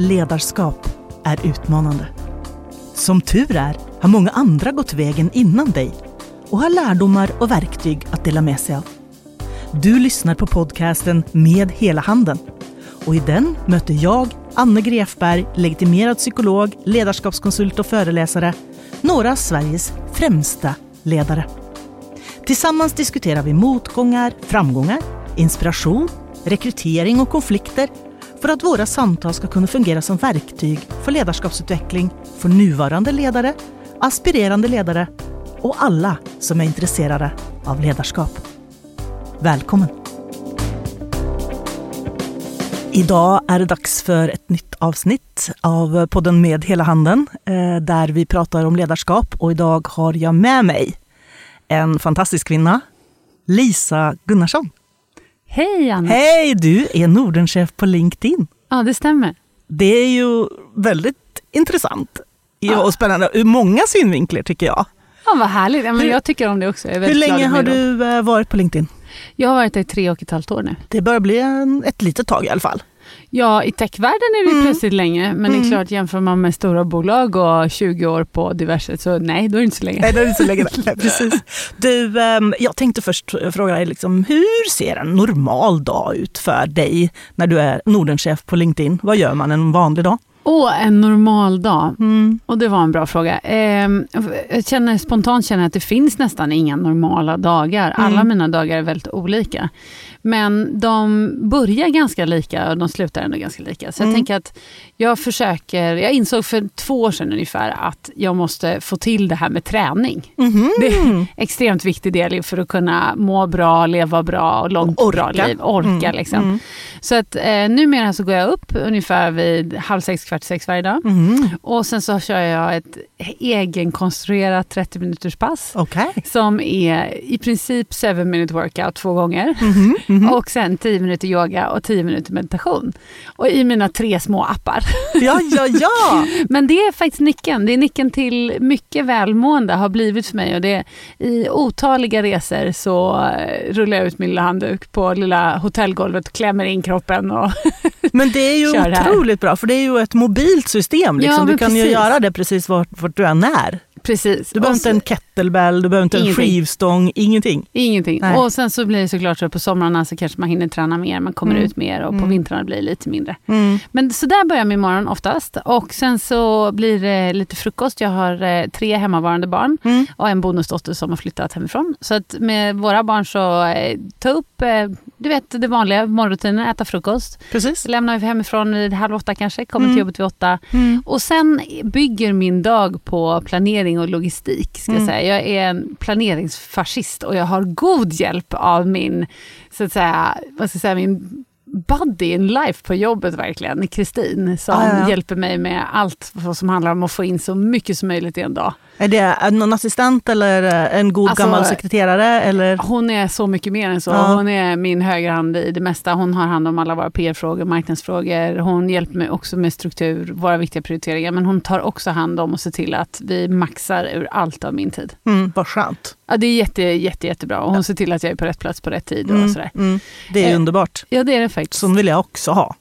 ledarskap är utmanande. Som tur är har många andra gått vägen innan dig och har lärdomar och verktyg att dela med sig av. Du lyssnar på podcasten Med hela handen och i den möter jag, Anne Grefberg, legitimerad psykolog, ledarskapskonsult och föreläsare, några av Sveriges främsta ledare. Tillsammans diskuterar vi motgångar, framgångar, inspiration, rekrytering och konflikter för att våra samtal ska kunna fungera som verktyg för ledarskapsutveckling för nuvarande ledare, aspirerande ledare och alla som är intresserade av ledarskap. Välkommen! Idag är det dags för ett nytt avsnitt av podden Med hela handen eh, där vi pratar om ledarskap och idag har jag med mig en fantastisk kvinna, Lisa Gunnarsson. Hej Anna! Hej! Du är Nordenchef på LinkedIn. Ja, det stämmer. Det är ju väldigt intressant ja. och spännande ur många synvinklar tycker jag. Ja, vad härligt. Ja, men jag tycker om det också. Hur länge har du eh, varit på LinkedIn? Jag har varit där i tre och ett halvt år nu. Det börjar bli en, ett litet tag i alla fall. Ja, i techvärlden är det mm. plötsligt länge. Men mm. det är mm. klart, jämför man med stora bolag och 20 år på diverse, så nej, då är det inte så länge. Nej, då är det inte så länge. nej, precis. Du, um, jag tänkte först fråga dig, liksom, hur ser en normal dag ut för dig när du är Nordenchef på LinkedIn? Vad gör man en vanlig dag? Åh, en normal dag. Mm. Och det var en bra fråga. Eh, jag känner, spontant känner jag att det finns nästan inga normala dagar. Mm. Alla mina dagar är väldigt olika. Men de börjar ganska lika och de slutar ändå ganska lika. Så mm. jag tänker att jag försöker, jag insåg för två år sedan ungefär att jag måste få till det här med träning. Mm. Det är en extremt viktig del för att kunna må bra, leva bra och långt orka. bra liv. Orka mm. liksom. Mm. Så att eh, numera så går jag upp ungefär vid halv sex, kvart sex varje dag. Mm. Och sen så kör jag ett egenkonstruerat 30 minuters pass. Okay. Som är i princip 7 minute workout två gånger. Mm. Och sen 10 minuter yoga och 10 minuter meditation. Och i mina tre små appar. Ja, ja, ja! Men det är faktiskt nyckeln. Det är nyckeln till mycket välmående har blivit för mig. Och det, I otaliga resor så eh, rullar jag ut min lilla handduk på lilla hotellgolvet och klämmer in kroppen. Och men det är ju otroligt bra för det är ju ett mobilt system. Liksom. Ja, du kan precis. ju göra det precis vart, vart du än är. Precis. Du behöver inte en kettlebell, du behöver inte ingenting. en skivstång, ingenting. Ingenting. Nej. Och sen så blir det såklart så på somrarna så kanske man hinner träna mer, man kommer mm. ut mer och mm. på vintrarna blir det lite mindre. Mm. Men så där börjar min morgon oftast. Och sen så blir det lite frukost. Jag har eh, tre hemmavarande barn mm. och en bonusdotter som har flyttat hemifrån. Så att med våra barn så eh, ta upp, eh, du vet det vanliga morgonrutinen, äta frukost. Precis. Lämnar vi hemifrån vid halv åtta kanske, kommer till mm. jobbet vid åtta. Mm. Och sen bygger min dag på planering och logistik. Ska mm. jag, säga. jag är en planeringsfascist och jag har god hjälp av min, så att säga, vad ska jag säga, min buddy in life på jobbet verkligen, Kristin, som ah, ja. hjälper mig med allt som handlar om att få in så mycket som möjligt i en dag. Är det någon assistent eller en god alltså, gammal sekreterare? Eller? Hon är så mycket mer än så. Ja. Hon är min högerhand i det mesta. Hon har hand om alla våra PR-frågor, marknadsfrågor. Hon hjälper mig också med struktur, våra viktiga prioriteringar. Men hon tar också hand om och ser till att vi maxar ur allt av min tid. Mm, vad skönt. Ja, det är jätte, jätte, jättebra. Och hon ser till att jag är på rätt plats på rätt tid. och mm, sådär. Mm. Det är eh, underbart. Ja, det är det faktiskt. Sån vill jag också ha.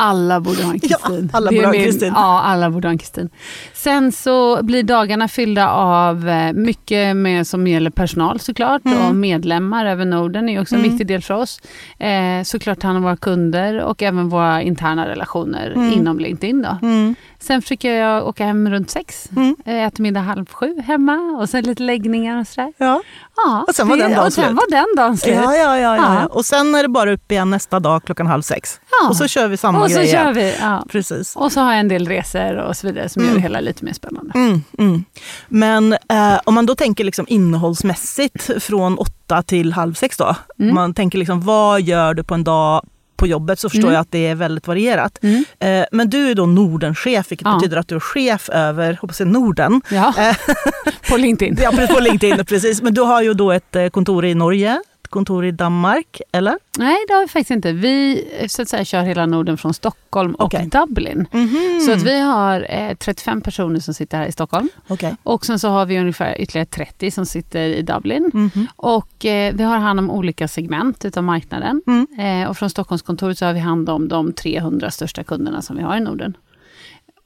Alla borde ha en Kristin. Ja, alla borde ha en Kristin. Ja, alla borde ha en Kristin. Sen så blir dagarna fyllda av eh, mycket med, som gäller personal såklart mm. och medlemmar över Norden är också en mm. viktig del för oss. Eh, såklart hand om våra kunder och även våra interna relationer mm. inom LinkedIn. Då. Mm. Sen försöker jag åka hem runt sex, mm. Eh, äter middag halv sju hemma och sen lite läggningar och sådär. Ja. Ja, och sen var den dagen och sen slut. var den dagen slut. Ja, ja, ja, ja, Och sen är det bara upp igen nästa dag klockan halv sex. Ja. Och så kör vi samma och så grej kör vi, ja. Precis. Och så har jag en del resor och så vidare som mm. gör hela lite mer spännande. Mm, mm. Men eh, om man då tänker liksom innehållsmässigt från åtta till halv sex då. Mm. Man tänker liksom, vad gör du på en dag på jobbet så förstår mm. jag att det är väldigt varierat. Mm. Eh, men du är då Nordenchef vilket ja. betyder att du är chef över hoppas jag, Norden. Ja. Eh, på LinkedIn. ja, på LinkedIn, precis. Men du har ju då ett eh, kontor i Norge, kontor i Danmark, eller? Nej, det har vi faktiskt inte. Vi så att säga, kör hela Norden från Stockholm och Okej. Dublin. Mhm. Så att vi har eh, 35 personer som sitter här i Stockholm. Okej. Och sen så har vi ungefär ytterligare 30 som sitter i Dublin. Mhm. Och eh, vi har hand om olika segment utav marknaden. Mm. Eh, och från Stockholmskontoret så har vi hand om de 300 största kunderna som vi har i Norden.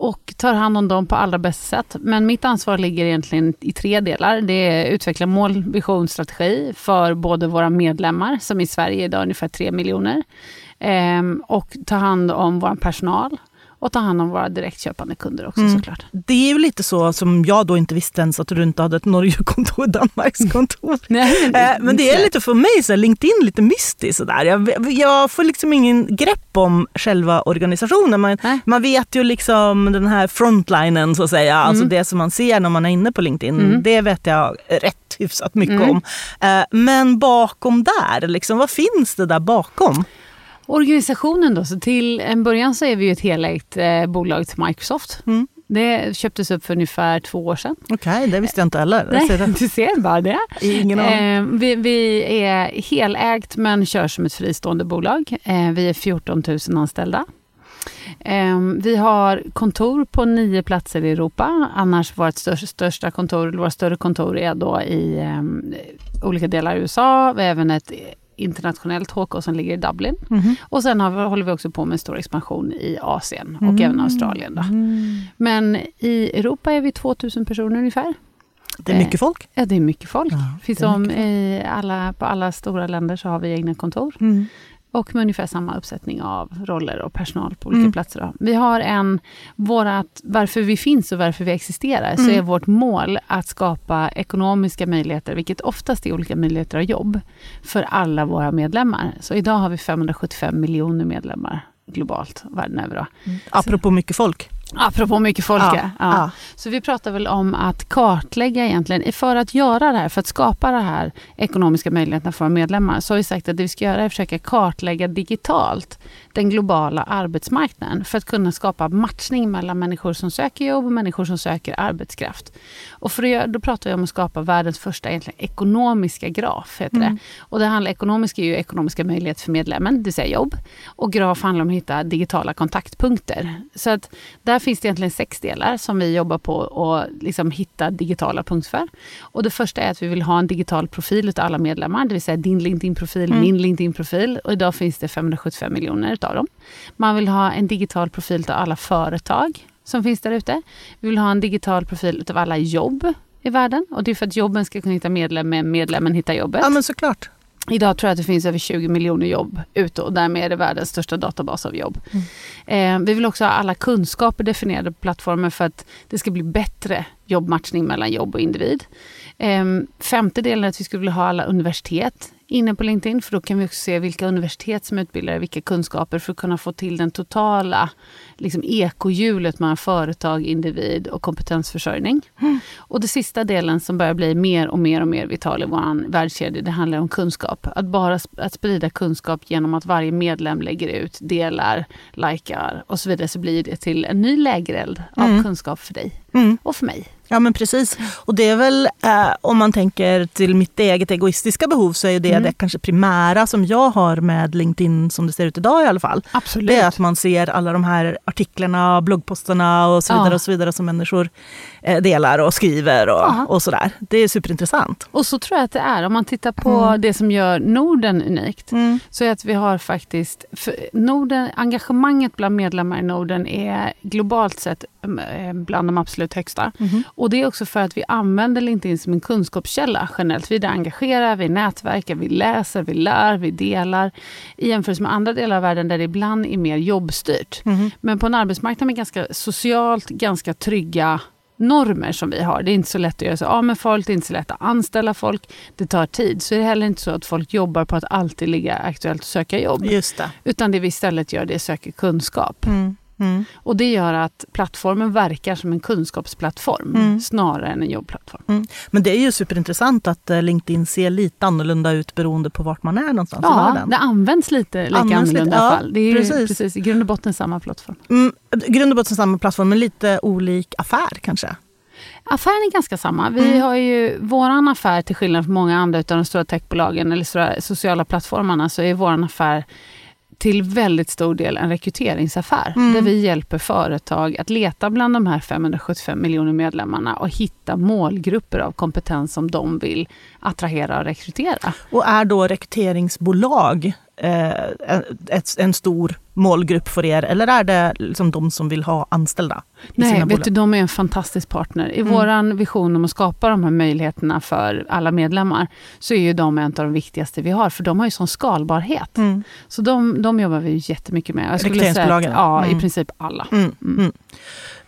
Och tar hand om dem på allra bästa sätt. Men mitt ansvar ligger egentligen i tre delar. Det är utveckla mål, vision, strategi för både våra medlemmar, som i Sverige idag är ungefär 3 miljoner. Ehm, och ta hand om vår personal. Och ta hand om våra direktköpande kunder också Mm. såklart. Det är ju lite så som jag då inte visste ens att du inte hade ett Norge-kontor, Danmarks kontor. Nej, Eh, Men det är lite för mig, så här, LinkedIn lite mystiskt sådär. Jag, jag får liksom ingen grepp om själva organisationen. Man, Nej. man vet ju liksom den här frontlinen så att säga, alltså det som man ser när man är inne på LinkedIn. Mm. Det vet jag rätt hyfsat mycket Mm. om. Eh, Men bakom där, liksom, vad finns det där bakom? Organisationen då, så till en början så är vi ju ett helägt eh, bolag till Microsoft. Mm. Det köptes upp för ungefär två år sedan. Okej, det visste jag inte heller. Nej, ser du ser bara det. Ingen aning. Eh, vi, vi är helägt men kör som ett fristående bolag. Eh, vi är 14 000 anställda. Eh, vi har kontor på nio platser i Europa. Annars vårt största, största kontor, våra större kontor är då i olika delar av USA. Vi har även ett internationellt HK som ligger i Dublin. Mhm. Och sen har håller vi också på med en stor expansion i Asien och Mm. även Australien. Då. Men i Europa är vi 2000 personer ungefär. Det är mycket folk. Ja, det är mycket folk. Ja, Finns det om alla, på alla stora länder så har vi egna kontor. Och med ungefär samma uppsättning av roller och personal på olika Mm. platser. Då. Vi har en, vårat, varför vi finns och varför vi existerar, så Mm. är vårt mål att skapa ekonomiska möjligheter, vilket oftast är olika möjligheter av jobb, för alla våra medlemmar. Så idag har vi 575 miljoner medlemmar globalt, världen över. Då. Apropå mycket folk. Apropå mycket folk, Ja, ja. ja. Så vi pratar väl om att kartlägga egentligen, för att göra det här, för att skapa det här ekonomiska möjligheterna för medlemmar, så har vi sagt att det vi ska göra är att försöka kartlägga digitalt den globala arbetsmarknaden för att kunna skapa matchning mellan människor som söker jobb och människor som söker arbetskraft. Och för att göra, då pratar vi om att skapa världens första egentligen ekonomiska graf. Heter Mm. det. Och det handlar, ekonomiska är ju ekonomiska möjligheter för medlemmen, det vill säga jobb. Och graf handlar om att hitta digitala kontaktpunkter. Så att där finns det egentligen sex delar som vi jobbar på att liksom hitta digitala punkter för. Och det första är att vi vill ha en digital profil utav alla medlemmar, det vill säga din LinkedIn-profil, Mm. min LinkedIn-profil. Och idag finns det 575 miljoner utav dem. Man vill ha en digital profil utav alla företag som finns där ute. Vi vill ha en digital profil utav alla jobb i världen. Och det är för att jobben ska kunna hitta medlemmen, medlemmen hittar jobbet. Ja men såklart. Idag tror jag att det finns över 20 miljoner jobb ute och därmed är det världens största databas av jobb. Eh, vi vill också ha alla kunskaper definierade på plattformen för att det ska bli bättre jobbmatchning mellan jobb och individ. Eh, femte delen är att vi skulle vilja ha alla universitet inne på LinkedIn för då kan vi också se vilka universitet som utbildar vilka kunskaper för att kunna få till den totala liksom, ekohjulet mellan företag, individ och kompetensförsörjning. Och det sista delen som börjar bli mer och mer och mer vital i vår världskedja, det handlar om kunskap. Att bara att sprida kunskap genom att varje medlem lägger ut, delar, likar och så vidare så blir det till en ny lägereld av Mm. kunskap för dig Mm. och för mig. Ja men precis. Och det är väl, eh, om man tänker till mitt eget egoistiska behov så är det Mm. det kanske primära som jag har med LinkedIn som det ser ut idag i alla fall. Absolut. Det är att man ser alla de här artiklarna, bloggposterna och så vidare, Ja. och så vidare som människor eh, delar och skriver och, Ja. och sådär. Det är superintressant. Och så tror jag att det är. Om man tittar på Mm. det som gör Norden unikt så är att vi har faktiskt... Norden, engagemanget bland medlemmar i Norden är globalt sett eh, bland de absolut högsta. Mhm. Och det är också för att vi använder LinkedIn som en kunskapskälla generellt. Vi engagerar, vi nätverkar, vi läser, vi lär, vi delar. I jämförelse med andra delar av världen där det ibland är mer jobbstyrt. Mhm. Men på en arbetsmarknad med ganska socialt ganska trygga normer som vi har. Det är inte så lätt att göra sig av med folk, det är inte så lätt att anställa folk. Det tar tid. Så är det heller inte så att folk jobbar på att alltid ligga aktuellt och söka jobb. Just det. Utan det vi istället gör det är söker kunskap. Mm. Mm. Och det gör att plattformen verkar som en kunskapsplattform Mm. snarare än en jobbplattform. Men det är ju superintressant att eh, LinkedIn ser lite annorlunda ut beroende på vart man är någonstans i Ja, världen. det används lite lika Används lite, annorlunda i ja, alla fall. Det är ju precis. precis. i grund och botten samma plattform. Mm, grund och botten samma plattform men lite olik affär kanske. Affären är ganska samma. Vi Mm. har ju våran affär, till skillnad från många andra utav de stora techbolagen eller stora sociala plattformarna, så är våran affär till väldigt stor del en rekryteringsaffär. Mm. Där vi hjälper företag att leta bland de här 575 miljoner medlemmarna och hitta målgrupper av kompetens som de vill attrahera och rekrytera. Och är då rekryteringsbolag ett, en stor målgrupp för er eller är det liksom de som vill ha anställda? Nej, vet bolag? du, de är en fantastisk partner. I Mm. våran vision om att skapa de här möjligheterna för alla medlemmar så är ju de en av de viktigaste vi har, för de har ju sån skalbarhet. Mm. Så de, de jobbar vi jättemycket med. Jag skulle säga att, Rekryteringsbolagen? ja, Mm. i princip alla.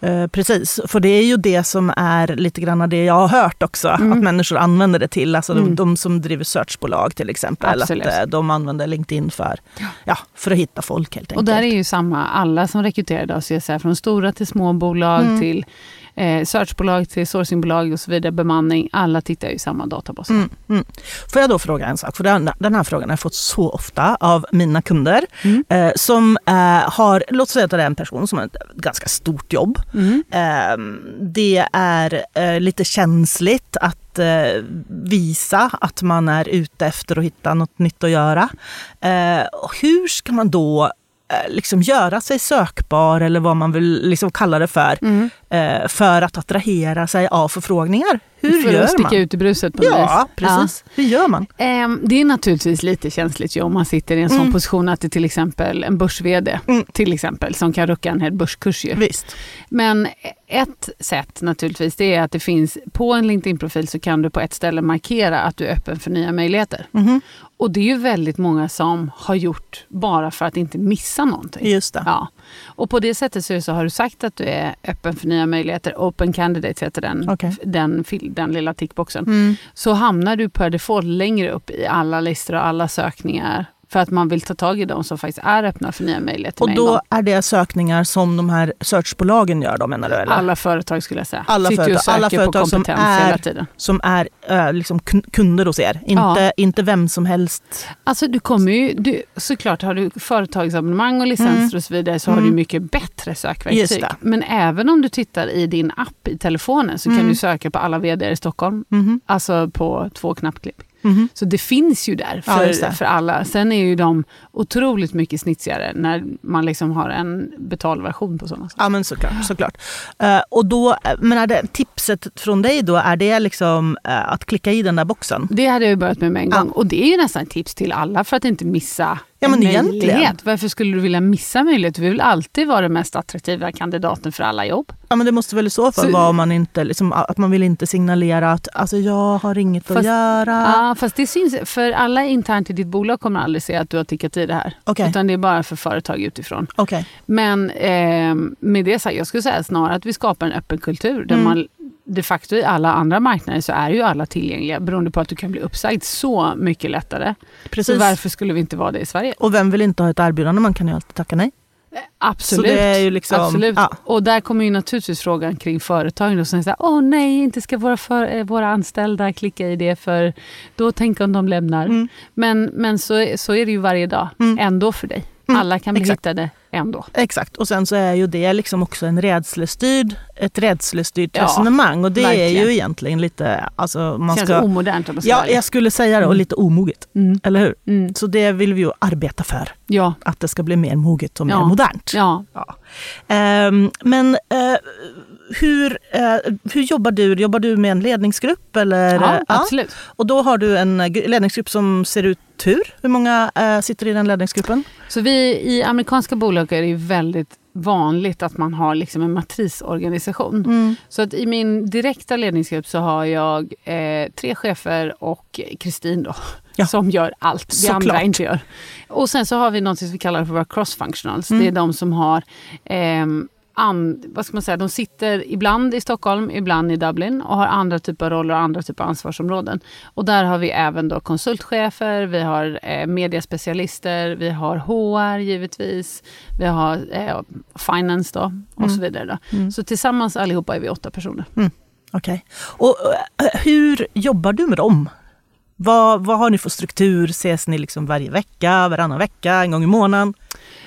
Eh, precis, för det är ju det som är lite grann det jag har hört också, Mm. att människor använder det till. Alltså Mm. de, de som driver searchbolag till exempel, Absolut. att eh, de använder LinkedIn för, Ja. ja, för att hitta folk helt enkelt. Och där är ju samma, alla som rekryterar idag, så jag från stora till små bolag Mm. till eh, searchbolag till sourcingbolag och så vidare, bemanning. Alla tittar ju i samma databas. Mm, mm. Får jag då fråga en sak? För den, den här frågan har jag fått så ofta av mina kunder. Mm. Eh, som eh, har, låt säga att det är en person som har ett ganska stort jobb. Mm. Eh, det är eh, lite känsligt att eh, visa att man är ute efter att hitta något nytt att göra. Eh, hur ska man då liksom göra sig sökbar eller vad man vill liksom kalla det för, Mm. Eh, för att attrahera sig av förfrågningar? Hur För gör att sticka man? ut i bruset på Ja, vis. precis. Hur gör man? Ehm, Det är naturligtvis lite känsligt ju, om man sitter i en sån Mm. position att det till exempel en börs-VD Mm. till exempel, som kan rucka en hel börskurs. Ju. Visst. Men ett sätt naturligtvis det är att det finns på en LinkedIn-profil så kan du på ett ställe markera att du är öppen för nya möjligheter. Mhm. Och det är ju väldigt många som har gjort bara för att inte missa någonting. Just det. Ja. Och på det sättet så, så har du sagt att du är öppen för nya möjligheter, open candidate heter den, Okej. den, den lilla tickboxen. Mm. Så hamnar du per default längre upp i alla listor och alla sökningar. För att man vill ta tag i de som faktiskt är öppna för nya möjligheter Och då är det sökningar som de här searchbolagen gör då menar du? Eller? Alla företag skulle jag säga. Alla Sitter ju och företag- alla företag som är-. Som är liksom kun- kunder hos er, inte, inte vem som helst. Alltså du kommer ju, du, såklart har du företagsabonnemang och licenser Mm. och så vidare så har Mm. du mycket bättre sökverktyg. Men även om du tittar i din app i telefonen så Mm. kan du söka på alla vd i Stockholm. Mhm. Alltså på två knappklick. Mhm. Så det finns ju där Ja, för, det. för alla. Sen är ju de otroligt mycket snitsigare när man liksom har en betalversion på sådana. Ja men såklart. såklart. Eh, och då, men är det tipset från dig då, är det liksom eh, att klicka i den där boxen? Det hade jag ju börjat med med en Ja. gång. Och det är ju nästan ett tips till alla för att inte missa Ja, men en egentligen. möjlighet. Varför skulle du vilja missa möjlighet? Du vill alltid vara den mest attraktiva kandidaten för alla jobb. Ja men det måste väl i så fall Så- vara man inte, liksom, att man vill inte signalera att alltså, jag har inget att Fast- göra. Ja, fast det syns, för alla internt i ditt bolag kommer aldrig se att du har tickat i det här. Okej, Utan det är bara för företag utifrån. okej. Men eh, med det sagt, jag skulle säga snarare att vi skapar en öppen kultur där Mm. man de facto i alla andra marknader så är ju alla tillgängliga beroende på att du kan bli uppsagd så mycket lättare. Precis. Så varför skulle vi inte vara det i Sverige? Och vem vill inte ha ett erbjudande? Man kan ju alltid tacka nej. Absolut. Är ju liksom, Absolut. ja. Och där kommer ju naturligtvis frågan kring företagen. Som säger åh nej, inte ska våra, för, eh, våra anställda klicka i det för då tänker om de lämnar. Mm. Men, men så, så är det ju varje dag, Mm. ändå för dig. Mm, Alla kan bli exakt. hittade ändå. Exakt, och sen så är ju det liksom också en rädslestyrd, ett rädslestyrt Ja, resonemang och det är verkligen. ju egentligen lite, alltså man Känns ska... omodernt ska Ja, jag skulle säga det och Mm. lite omoget, mm. eller hur? Mm. Så det vill vi ju arbeta för, Ja, att det ska bli mer moget och mer Ja. modernt. ja. Ehm, men eh, hur, eh, hur jobbar du? Jobbar du med en ledningsgrupp? Eller? ja Eh, absolut. Och då har du en eh, gr- ledningsgrupp som ser ut hur? Hur många eh, sitter i den ledningsgruppen? Så vi, i amerikanska bolag är det väldigt vanligt att man har liksom en matrisorganisation. Mm. Så att i min direkta ledningsgrupp så har jag eh, tre chefer och Kristin då, Ja. som gör allt det Såklart. andra inte gör. Och sen så har vi något som vi kallar för våra cross-functionals. Mm. Det är de som har ehm, an, vad ska man säga, de sitter ibland i Stockholm, ibland i Dublin och har andra typer av roller och andra typer av ansvarsområden. Och där har vi även då konsultchefer, vi har eh, mediaspecialister, vi har HR givetvis, vi har eh, finance då och Mm. så vidare. Då. Mm. Så tillsammans allihopa är vi åtta personer. Okej. Och eh, hur jobbar du med dem? Vad, vad har ni för struktur? Ses ni liksom varje vecka, varannan vecka, en gång i månaden?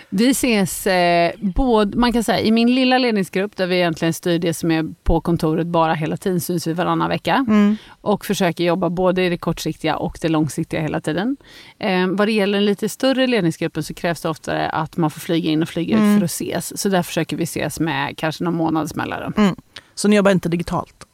Vi ses, eh, både, man kan säga i min lilla ledningsgrupp där vi egentligen styr det som är på kontoret bara hela tiden, syns vi varannan vecka. Mm. Och försöker jobba både i det kortsiktiga och det långsiktiga hela tiden. Eh, vad det gäller den lite större ledningsgruppen så krävs det ofta att man får flyga in och flyga mm. ut för att ses. Så där försöker vi ses med kanske någon månads mellanrum. Mm. Så ni jobbar inte digitalt?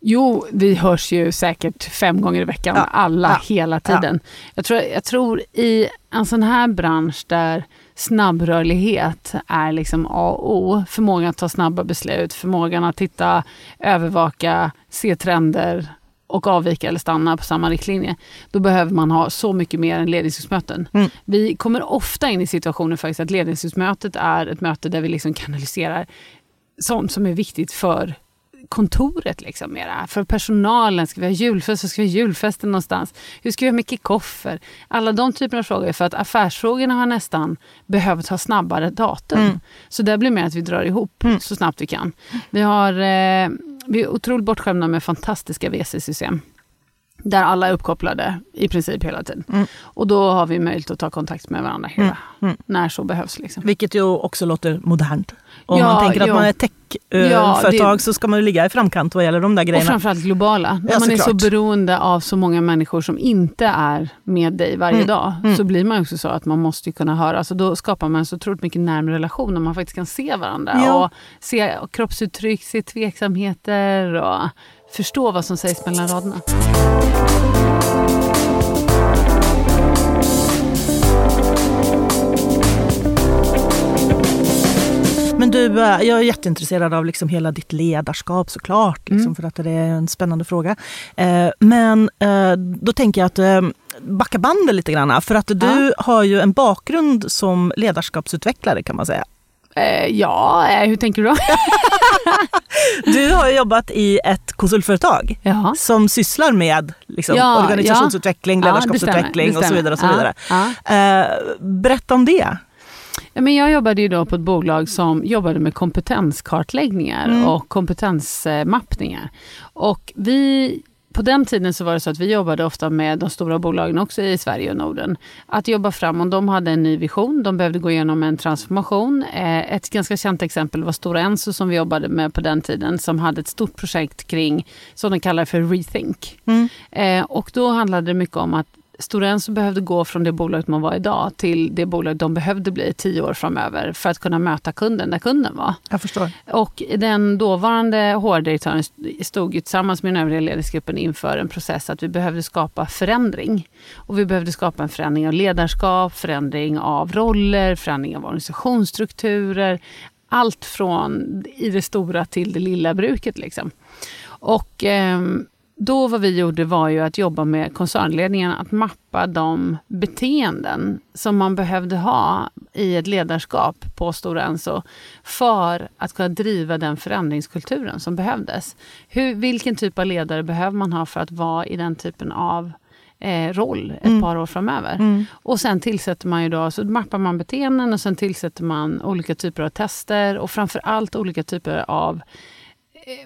Jo, vi hörs ju säkert fem gånger i veckan, ja. alla, ja. hela tiden. Ja. Jag, tror, jag tror i en sån här bransch där snabbrörlighet är liksom A och O. Förmågan att ta snabba beslut, förmågan att titta, övervaka, se trender och avvika eller stanna på samma riktlinje. Då behöver man ha så mycket mer än ledningsgruppsmöten. Mm. Vi kommer ofta in i situationer faktiskt att ledningsgruppsmötet är ett möte där vi liksom kanaliserar sånt som är viktigt för kontoret liksom mera. För personalen, ska vi ha julfest, så ska vi ha julfesten någonstans? Hur ska vi ha med kickoffer? Alla de typerna av frågor. För att affärsfrågorna har nästan behövt ha snabbare datum. Mm. Så det blir mer att vi drar ihop mm. så snabbt vi kan. Vi, har, eh, vi är otroligt bortskämda med fantastiska WC-system. Där alla är uppkopplade i princip hela tiden. Mm. Och då har vi möjlighet att ta kontakt med varandra hela, mm. mm. när så behövs. Liksom. Vilket ju också låter modernt. Om ja, man tänker att jo. man är techföretag ja, så ska man ligga i framkant vad gäller de där grejerna. Och framförallt globala. När ja, man är så beroende av så många människor som inte är med dig varje mm. dag mm. så blir man också så att man måste kunna höra. Alltså då skapar man så otroligt mycket närmare relation när man faktiskt kan se varandra. Och se kroppsuttryck, se tveksamheter och förstå vad som sägs mellan raderna. Men du, eh, jag är jätteintresserad av liksom hela ditt ledarskap såklart, liksom, mm. för att det är en spännande fråga. Eh, men eh, då tänker jag att backa bandet lite grann, för att du ja. har ju en bakgrund som ledarskapsutvecklare kan man säga. ja, hur tänker du då? du har jobbat i ett konsultföretag Jaha. som sysslar med liksom, ja, organisationsutveckling, ja. ledarskapsutveckling ja, det stämmer, det stämmer. och så vidare. berätta om det. Ja, men jag jobbade ju då på ett bolag som jobbade med kompetenskartläggningar mm. och kompetensmappningar. Och vi på den tiden så var det så att vi jobbade ofta med de stora bolagen också i Sverige och Norden. Att jobba fram, om de hade en ny vision, de behövde gå igenom en transformation. Eh, ett ganska känt exempel var Stora Enso som vi jobbade med på den tiden som hade ett stort projekt kring, som de kallar för Rethink. Mm. Eh, och då handlade det mycket om att Stora Enso behövde gå från det bolaget man var idag till det bolag de behövde bli tio år framöver för att kunna möta kunden där kunden var. Jag förstår. Och den dåvarande HR-direktören stod tillsammans med den övriga ledningsgruppen inför en process att vi behövde skapa förändring. Och vi behövde skapa en förändring av ledarskap, förändring av roller, förändring av organisationsstrukturer. Allt från i det stora till det lilla bruket. Liksom. Och... Eh, då vad vi gjorde var ju att jobba med koncernledningen, att mappa de beteenden som man behövde ha i ett ledarskap på Stora Enso för att kunna driva den förändringskulturen som behövdes. Hur, vilken typ av ledare behöver man ha för att vara i den typen av eh, roll ett mm. par år framöver. Mm. Och sen tillsätter man ju då, så mappar man beteenden och sen tillsätter man olika typer av tester och framför allt olika typer av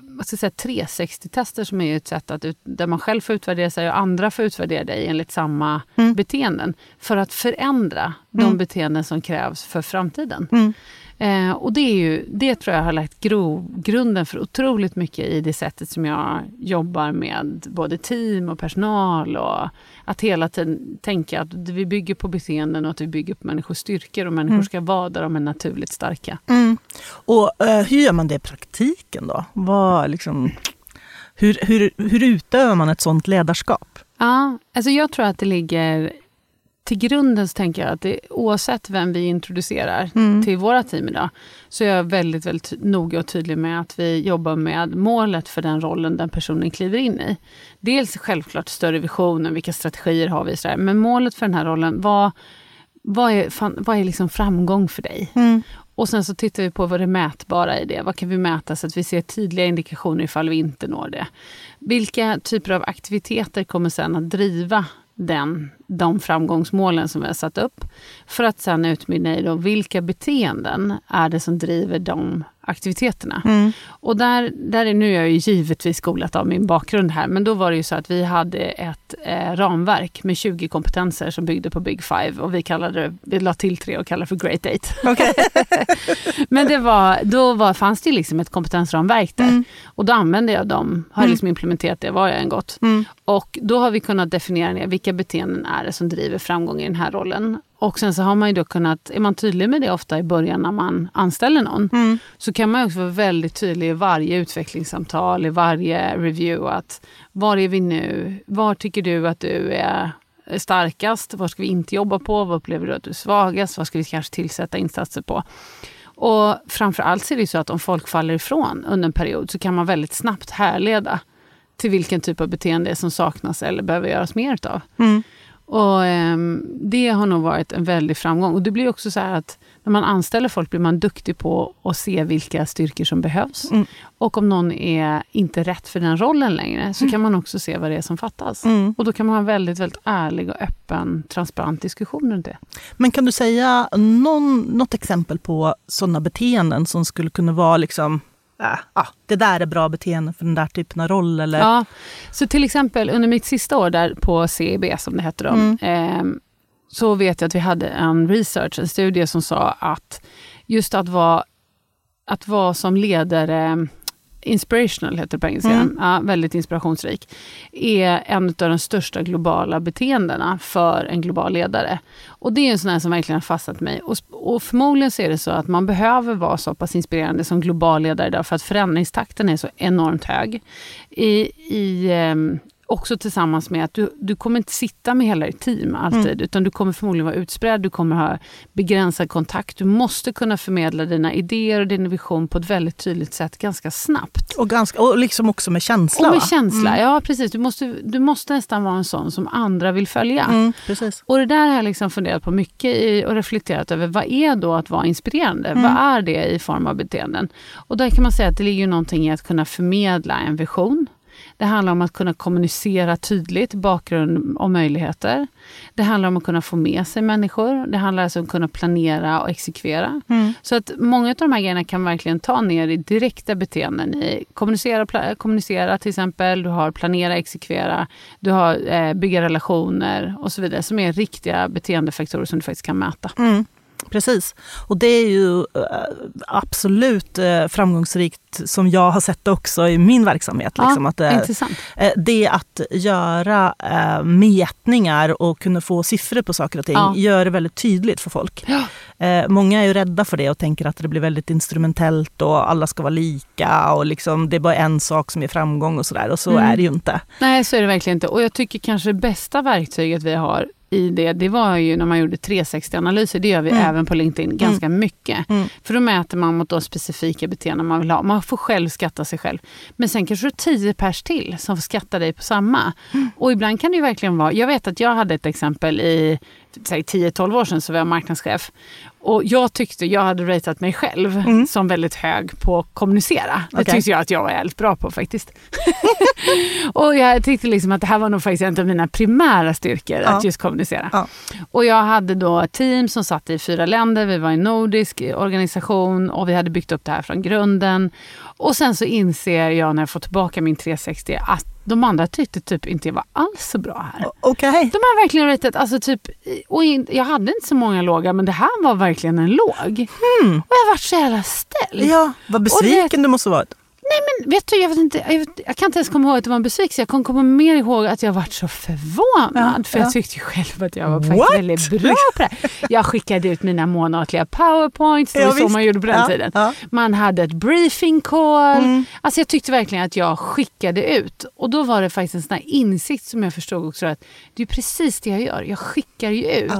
vad ska säga, 360-tester som är ett sätt att, där man själv får utvärdera sig och andra får utvärdera dig enligt samma mm. beteenden. För att förändra mm. de beteenden som krävs för framtiden. Eh, och det, är ju, det tror jag har lagt gro, grunden för otroligt mycket i det sättet som jag jobbar med både team och personal. Och att hela tiden tänka att vi bygger på beteenden och att vi bygger på människors styrkor och människor mm. ska vara där de är naturligt starka. Mm. Och eh, hur gör man det i praktiken då? Vad, liksom, hur, hur, hur utövar man ett sånt ledarskap? Ja, alltså jag tror att det ligger till grunden så tänker jag att det, oavsett vem vi introducerar mm. till våra team idag, så är jag väldigt, väldigt noga och tydlig med att vi jobbar med målet för den rollen den personen kliver in i. Dels självklart större visionen, vilka strategier har vi, sådär, men målet för den här rollen, vad, vad är, fan, vad är liksom framgång för dig? Mm. Och sen så tittar vi på vad det mätbara i det. Vad kan vi mäta så att vi ser tydliga indikationer ifall vi inte når det? Vilka typer av aktiviteter kommer sen att driva den, de framgångsmålen som vi har satt upp. För att sen utmynna i då, vilka beteenden är det som driver de aktiviteterna. Mm. Och där, där är, nu är jag ju givetvis skolat av min bakgrund här, men då var det ju så att vi hade ett eh, ramverk med 20 kompetenser som byggde på Big Five och vi kallade vi la till tre och kallade för Great Eight. Okay. men det var, då var, fanns det liksom ett kompetensramverk där mm. och då använde jag dem, har mm. liksom implementerat det var jag än gått. Mm. Och då har vi kunnat definiera ner vilka beteenden är det som driver framgång i den här rollen. Och sen så har man ju då kunnat, är man tydlig med det ofta i början när man anställer någon, mm. så kan man också vara väldigt tydlig i varje utvecklingssamtal, i varje review att var är vi nu? Var tycker du att du är starkast? Vad ska vi inte jobba på? Vad upplever du att du är svagast? Vad ska vi kanske tillsätta insatser på? Och framför allt är det så att om folk faller ifrån under en period så kan man väldigt snabbt härleda till vilken typ av beteende som saknas eller behöver göras mer utav. Mm. Och, eh, det har nog varit en väldig framgång. Och det blir också så att när man anställer folk blir man duktig på att se vilka styrkor som behövs. Mm. Och om någon är inte rätt för den rollen längre så mm. kan man också se vad det är som fattas. Mm. Och då kan man ha en väldigt, väldigt ärlig och öppen, transparent diskussion runt det. Men kan du säga någon, något exempel på sådana beteenden som skulle kunna vara liksom äh, ah, det där är bra beteende för den där typen av roll? Eller? Ja, så till exempel under mitt sista år där på CEB, som det hette då, mm. eh, så vet jag att vi hade en research, en studie som sa att just att vara, att vara som ledare inspirational heter det på engelska, mm. ja, väldigt inspirationsrik, är en av de största globala beteendena för en global ledare. Och det är en sån här som verkligen har fastnat mig. Och, och förmodligen så är det så att man behöver vara så pass inspirerande som global ledare idag för att förändringstakten är så enormt hög. I, i um, också tillsammans med att du, du kommer inte sitta med hela ditt team alltid, mm. utan du kommer förmodligen vara utspridd, du kommer ha begränsad kontakt. Du måste kunna förmedla dina idéer och din vision på ett väldigt tydligt sätt ganska snabbt. Och, ganska, och liksom också med känsla. Och med känsla, mm. ja precis. Du måste, du måste nästan vara en sån som andra vill följa. Mm, precis. Och det där har jag liksom funderat på mycket i, och reflekterat över. Vad är då att vara inspirerande? Mm. Vad är det i form av beteenden? Och där kan man säga att det ligger någonting i att kunna förmedla en vision det handlar om att kunna kommunicera tydligt bakgrund och möjligheter. Det handlar om att kunna få med sig människor. Det handlar alltså om att kunna planera och exekvera. Mm. Så att många av de här grejerna kan verkligen ta ner i direkta beteenden. I kommunicera, kommunicera till exempel, du har planera, exekvera, du har eh, bygga relationer och så vidare som är riktiga beteendefaktorer som du faktiskt kan mäta. Mm. Precis. Och det är ju eh, absolut eh, framgångsrikt som jag har sett också i min verksamhet. Ja, liksom, att, intressant. Eh, det att göra mätningar och kunna få siffror på saker och ting ja. gör det väldigt tydligt för folk. Ja. Många är ju rädda för det och tänker att det blir väldigt instrumentellt och alla ska vara lika och liksom, det är bara en sak som ger framgång och sådär. Och så mm. är det ju inte. Nej, så är det verkligen inte. Och jag tycker kanske det bästa verktyget vi har i det, det var ju när man gjorde 360-analyser, det gör vi mm. även på LinkedIn ganska mm. mycket. Mm. För då mäter man mot de specifika beteenden man vill ha. Man får själv skatta sig själv. Men sen kanske du har tio pers till som får skatta dig på samma. Mm. Och ibland kan det ju verkligen vara, jag vet att jag hade ett exempel i 10-12 år sedan så var jag marknadschef. Och jag tyckte, jag hade ratat mig själv mm. som väldigt hög på att kommunicera. Det okay. tyckte jag att jag var väldigt bra på faktiskt. och jag tyckte liksom att det här var nog faktiskt en av mina primära styrkor, ja. att just kommunicera. Ja. Och jag hade då ett team som satt i fyra länder, vi var en nordisk organisation och vi hade byggt upp det här från grunden. Och sen så inser jag när jag får tillbaka min 360 att de andra tyckte typ inte jag var alls så bra här. Okay. De har verkligen ratat, alltså typ, och in, jag hade inte så många låga men det här var verkligen en låg. Hmm. Och jag varit så jävla ställd. Ja, vad besviken det, du måste varit. Nej men vet du, jag, vet inte, jag, vet, jag, kan inte ens komma ihåg att det var en besvikelse. Jag kommer komma mer ihåg att jag varit så förvånad. Ja, för ja. jag tyckte ju själv att jag var faktiskt väldigt bra på det Jag skickade ut mina månatliga powerpoints. Det var ja, så man gjorde på den tiden. Man hade ett briefing call. Mm. Alltså jag tyckte verkligen att jag skickade ut. Och då var det faktiskt en sån här insikt som jag förstod också att det är precis det jag gör. Jag skickar ju ut.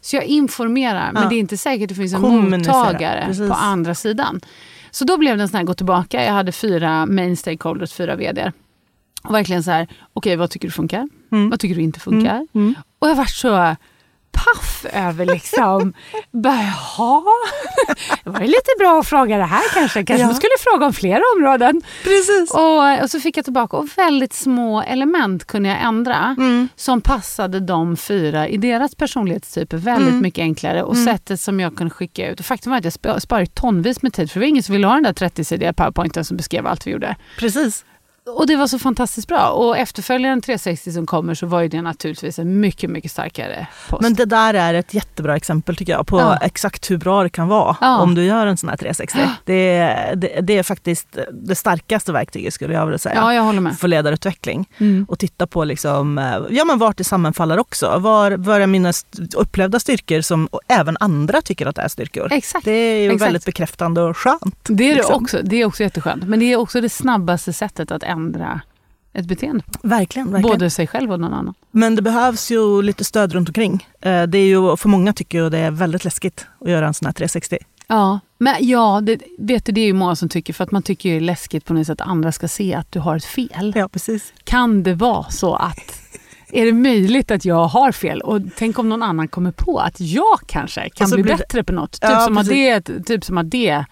så jag informerar. Men det är inte säkert att det finns en mottagare precis. på andra sidan. Så då blev det en sån här gå tillbaka. Jag hade fyra main stakeholders, fyra vd. Och verkligen så här, okej okay, vad tycker du funkar? Mm. Vad tycker du inte funkar? Mm. Mm. Och jag var så paff över liksom, bara, jaha, det var ju lite bra att fråga det här kanske. Kanske Ja. man skulle fråga om flera områden. Precis. Och, och så fick jag tillbaka och väldigt små element kunde jag ändra Mm. som passade de fyra i deras personlighetstyper väldigt Mm. mycket enklare och sättet som jag kunde skicka ut. Och faktum var att jag sp- sparade tonvis med tid för det var ingen som ville ha den där 30-sidiga powerpointen som beskrev allt vi gjorde. Precis. Och det var så fantastiskt bra. Och efterföljaren 360 som kommer så var ju det naturligtvis en mycket, mycket starkare post. Men det där är ett jättebra exempel tycker jag på Ja. exakt hur bra det kan vara Ja. om du gör en sån här 360. Ja. Det, är- det, det är faktiskt det starkaste verktyget skulle jag vilja säga. ja, jag håller med. för ledarutveckling. Mm. Och titta på liksom, eh, ja, men vart det sammanfaller också. Var, var är mina upplevda styrkor som även andra tycker att det är styrkor. Exakt. Det är ju Exakt. väldigt bekräftande och skönt. Det är det liksom. också. Det är också jätteskönt. Men det är också det snabbaste sättet att ändra ett beteende. Verkligen. verkligen. Både sig själv och någon annan. Men det behövs ju lite stöd runt omkring. Eh, Det är ju, för många tycker ju det är väldigt läskigt att göra en sån här 360. Ja, men ja, det, vet du, det är ju många som tycker, för att man tycker det är läskigt på något sätt att andra ska se att du har ett fel. Ja, precis. Kan det vara så att, är det möjligt att jag har fel? Och tänk om någon annan kommer på att jag kanske kan bli blir det- bättre på något. Typ, Ja, som att det, typ som att det är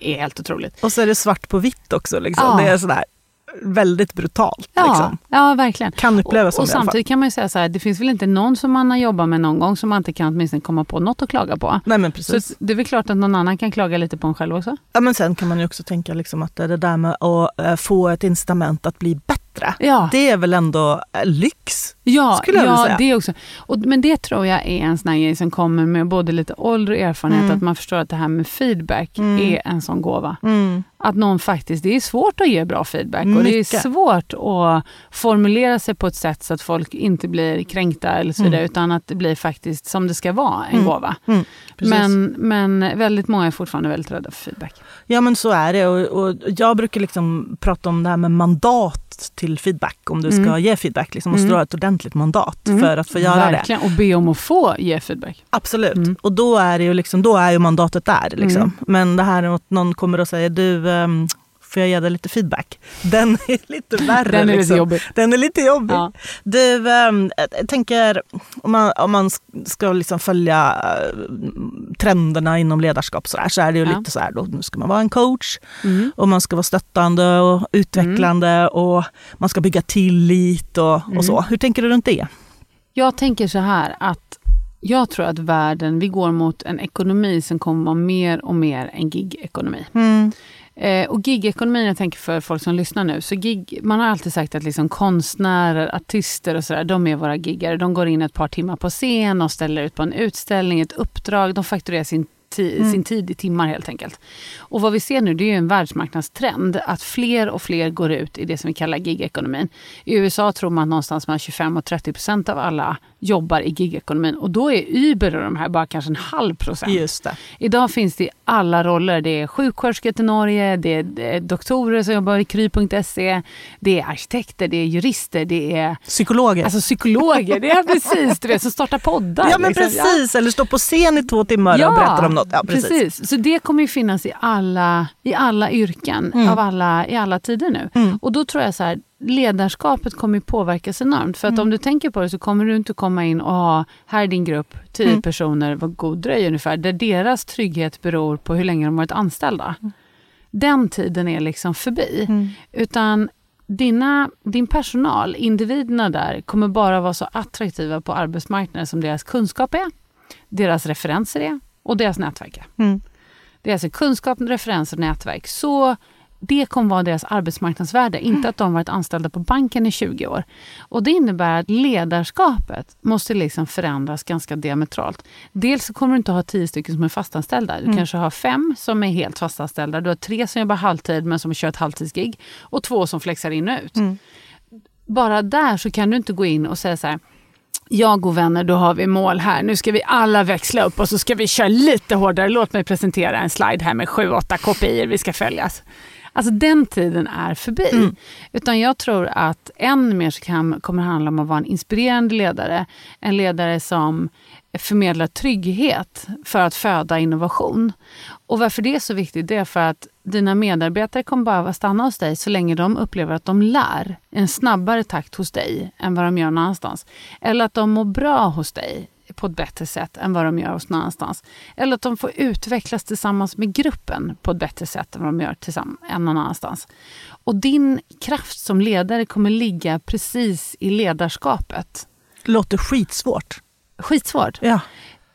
helt otroligt. Och så är det svart på vitt också. Liksom. Ja. Det är sådär väldigt brutalt. Ja, Liksom. ja verkligen. Kan upplevas som och fall. samtidigt kan man ju säga så här, det finns väl inte någon som man har jobbat med någon gång som man inte kan åtminstone komma på något att klaga på. Nej, men Så precis. det är väl klart att någon annan kan klaga lite på en själv också. Ja, men sen kan man ju också tänka liksom att det där med att eh, få ett incitament att bli bättre. Ja, Det är väl ändå eh, lyx? Ja, skulle jag ja säga. det också. Och, men det tror jag är en sån grej som kommer med både lite ålder och erfarenhet, Mm. att man förstår att det här med feedback Mm. är en sån gåva. Mm. Att någon faktiskt, det är svårt att ge bra feedback och det är Mycket. svårt att formulera sig på ett sätt så att folk inte blir kränkta eller så vidare, Mm. utan att det blir faktiskt som det ska vara, en Mm. gåva. Mm. Men, men väldigt många är fortfarande väldigt rädda för feedback. Ja men så är det och, och jag brukar liksom prata om det här med mandat till feedback. Om du ska ge feedback, liksom, måste du ha ett ordentligt mandat Mm. för att få göra det. Verkligen, och be om att få ge feedback. Absolut. Mm. Och då är, det ju liksom, då är ju mandatet där. Liksom. Mm. Men det här att någon kommer och säger du, um, får jag ge dig lite feedback? Den är lite värre. Den är liksom. lite jobbig. Den är lite jobbig. Ja. Du, ehm, jag tänker om man, om man ska liksom följa eh, trenderna inom ledarskap så, där, så är det ju Ja. lite så här, då, nu ska man vara en coach Mm. och man ska vara stöttande och utvecklande och man ska bygga tillit och, Mm. och så. Hur tänker du runt det? Jag tänker så här att jag tror att världen, vi går mot en ekonomi som kommer vara mer och mer en gig-ekonomi. Eh, och gig-ekonomin, jag tänker för folk som lyssnar nu, så gig, man har alltid sagt att liksom konstnärer, artister och sådär, de är våra giggare. De går in ett par timmar på scen och ställer ut på en utställning, ett uppdrag, de fakturerar sin, Mm. sin tid i timmar helt enkelt. Och vad vi ser nu det är ju en världsmarknadstrend att fler och fler går ut i det som vi kallar gig-ekonomin. I USA tror man att någonstans mellan 25 och 30 procent av alla jobbar i gig-ekonomin och då är Uber och de här bara kanske en halv procent. Just det. Idag finns det i alla roller. Det är sjuksköterskor till Norge, det är, det är doktorer som jobbar i kry.se, det är arkitekter, det är jurister, det är Psykologer. alltså psykologer, det är precis, du vet, som startar poddar. ja men liksom. precis, eller stå på scen i två timmar och berätta om något. Ja, precis. Så det kommer ju finnas i alla, i alla yrken, Mm. av alla, i alla tider nu. Mm. Och då tror jag så här, ledarskapet kommer ju påverkas enormt. För att Mm. om du tänker på det så kommer du inte komma in och ha, här är din grupp, tio Mm. personer, vad god dröj ungefär, där deras trygghet beror på hur länge de varit anställda. Mm. Den tiden är liksom förbi. Mm. Utan dina, din personal, individerna där, kommer bara vara så attraktiva på arbetsmarknaden som deras kunskap är, deras referenser är och deras nätverk är. Mm. Det är alltså kunskap, referenser och nätverk. Så det kommer vara deras arbetsmarknadsvärde, inte att de varit anställda på banken i 20 år. Och Det innebär att ledarskapet måste liksom förändras ganska diametralt. Dels så kommer du inte ha tio stycken som är fastanställda. Du Mm. kanske har fem som är helt fastanställda. Du har tre som jobbar halvtid men som kör ett halvtidsgig. Och två som flexar in och ut. Mm. Bara där så kan du inte gå in och säga så här jag och vänner, då har vi mål här. Nu ska vi alla växla upp och så ska vi köra lite hårdare. Låt mig presentera en slide här med sju, åtta kopior vi ska följas. Alltså den tiden är förbi. Mm. Utan jag tror att än mer så kan, kommer det handla om att vara en inspirerande ledare. En ledare som förmedlar trygghet för att föda innovation. Och varför det är så viktigt det är för att dina medarbetare kommer behöva stanna hos dig så länge de upplever att de lär i en snabbare takt hos dig än vad de gör någon annanstans. Eller att de mår bra hos dig på ett bättre sätt än vad de gör hos någon annanstans. Eller att de får utvecklas tillsammans med gruppen på ett bättre sätt än vad de gör tillsammans än någon annanstans. Och din kraft som ledare kommer ligga precis i ledarskapet. Det låter skitsvårt. Skitsvårt. Ja.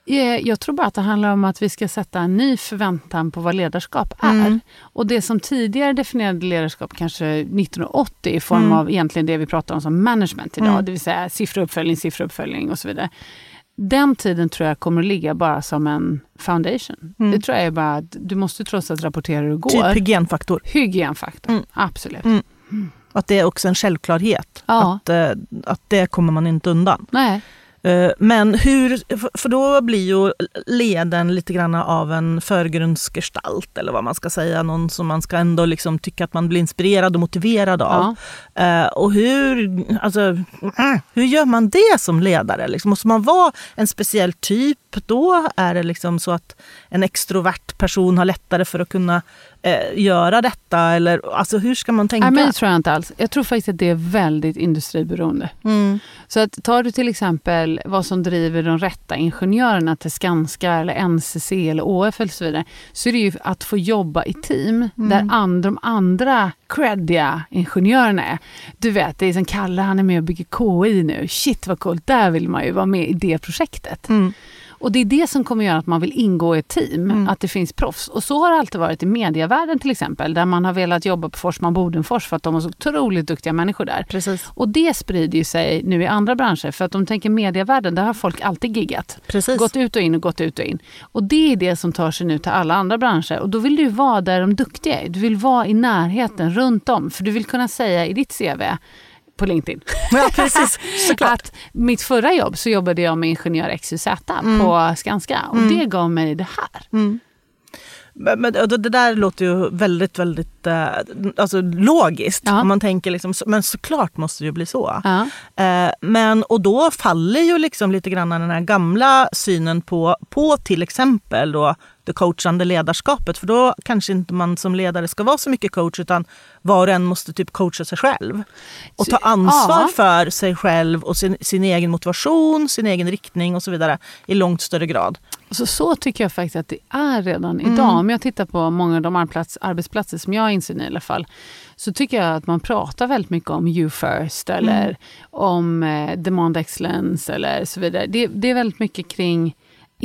Eh, jag tror bara att det handlar om att vi ska sätta en ny förväntan på vad ledarskap är. Mm. Och det som tidigare definierade ledarskap, kanske 1980, i form mm. av egentligen det vi pratar om som management idag, mm. det vill säga siffruppföljning, siffruppföljning och så vidare. Den tiden tror jag kommer att ligga bara som en foundation. Mm. Det tror jag är bara att du måste trots allt rapportera hur det går. Typ hygienfaktor. Hygienfaktor, mm. absolut. Mm. Att det är också en självklarhet. Ja. Att, eh, att det kommer man inte undan. Nej. Eh, men hur, för då blir ju leden lite grann av en förgrundsgestalt eller vad man ska säga. Någon som man ska ändå liksom tycka att man blir inspirerad och motiverad av. Ja. Uh, och hur, alltså, hur gör man det som ledare? Liksom, måste man vara en speciell typ då? Är det liksom så att en extrovert person har lättare för att kunna eh, göra detta? Eller, alltså, hur ska man tänka? Nej, men det tror jag inte alls. Jag tror faktiskt att det är väldigt industriberoende. Mm. Så att tar du till exempel vad som driver de rätta ingenjörerna till Skanska, eller NCC eller ÅF eller så vidare, så är det ju att få jobba i team mm. där and, de andra creddiga ingenjörerna är. Du vet, det är som Kalle, han är med och bygger KI nu. Shit vad coolt, där vill man ju vara med i det projektet. Mm. Och det är det som kommer göra att man vill ingå i ett team, mm. att det finns proffs. Och så har det alltid varit i medievärlden till exempel, där man har velat jobba på Forsman Bodenfors för att de har så otroligt duktiga människor där. Precis. Och det sprider ju sig nu i andra branscher, för att de tänker medievärlden, där har folk alltid giggat. Precis. Gått ut och in och gått ut och in. Och det är det som tar sig nu till alla andra branscher. Och då vill du vara där de duktiga är. Du vill vara i närheten, runt om. För du vill kunna säga i ditt CV, på LinkedIn. Ja, precis. Såklart. att mitt förra jobb så jobbade jag med Ingenjör XYZ mm. på Skanska och mm. det gav mig det här. Mm. Men, det där låter ju väldigt, väldigt eh, alltså, logiskt. Ja. Om man tänker liksom, men såklart måste det ju bli så. Ja. Eh, men, och då faller ju liksom lite grann den här gamla synen på, på till exempel då det coachande ledarskapet. För då kanske inte man som ledare ska vara så mycket coach utan var och en måste typ coacha sig själv. Och ta ansvar ja. för sig själv och sin, sin egen motivation, sin egen riktning och så vidare i långt större grad. Så, så tycker jag faktiskt att det är redan mm. idag. Om jag tittar på många av de arbetsplats, arbetsplatser som jag har insyn i i alla fall, så tycker jag att man pratar väldigt mycket om you first eller mm. om eh, demand excellence eller så vidare. Det, det, är väldigt mycket kring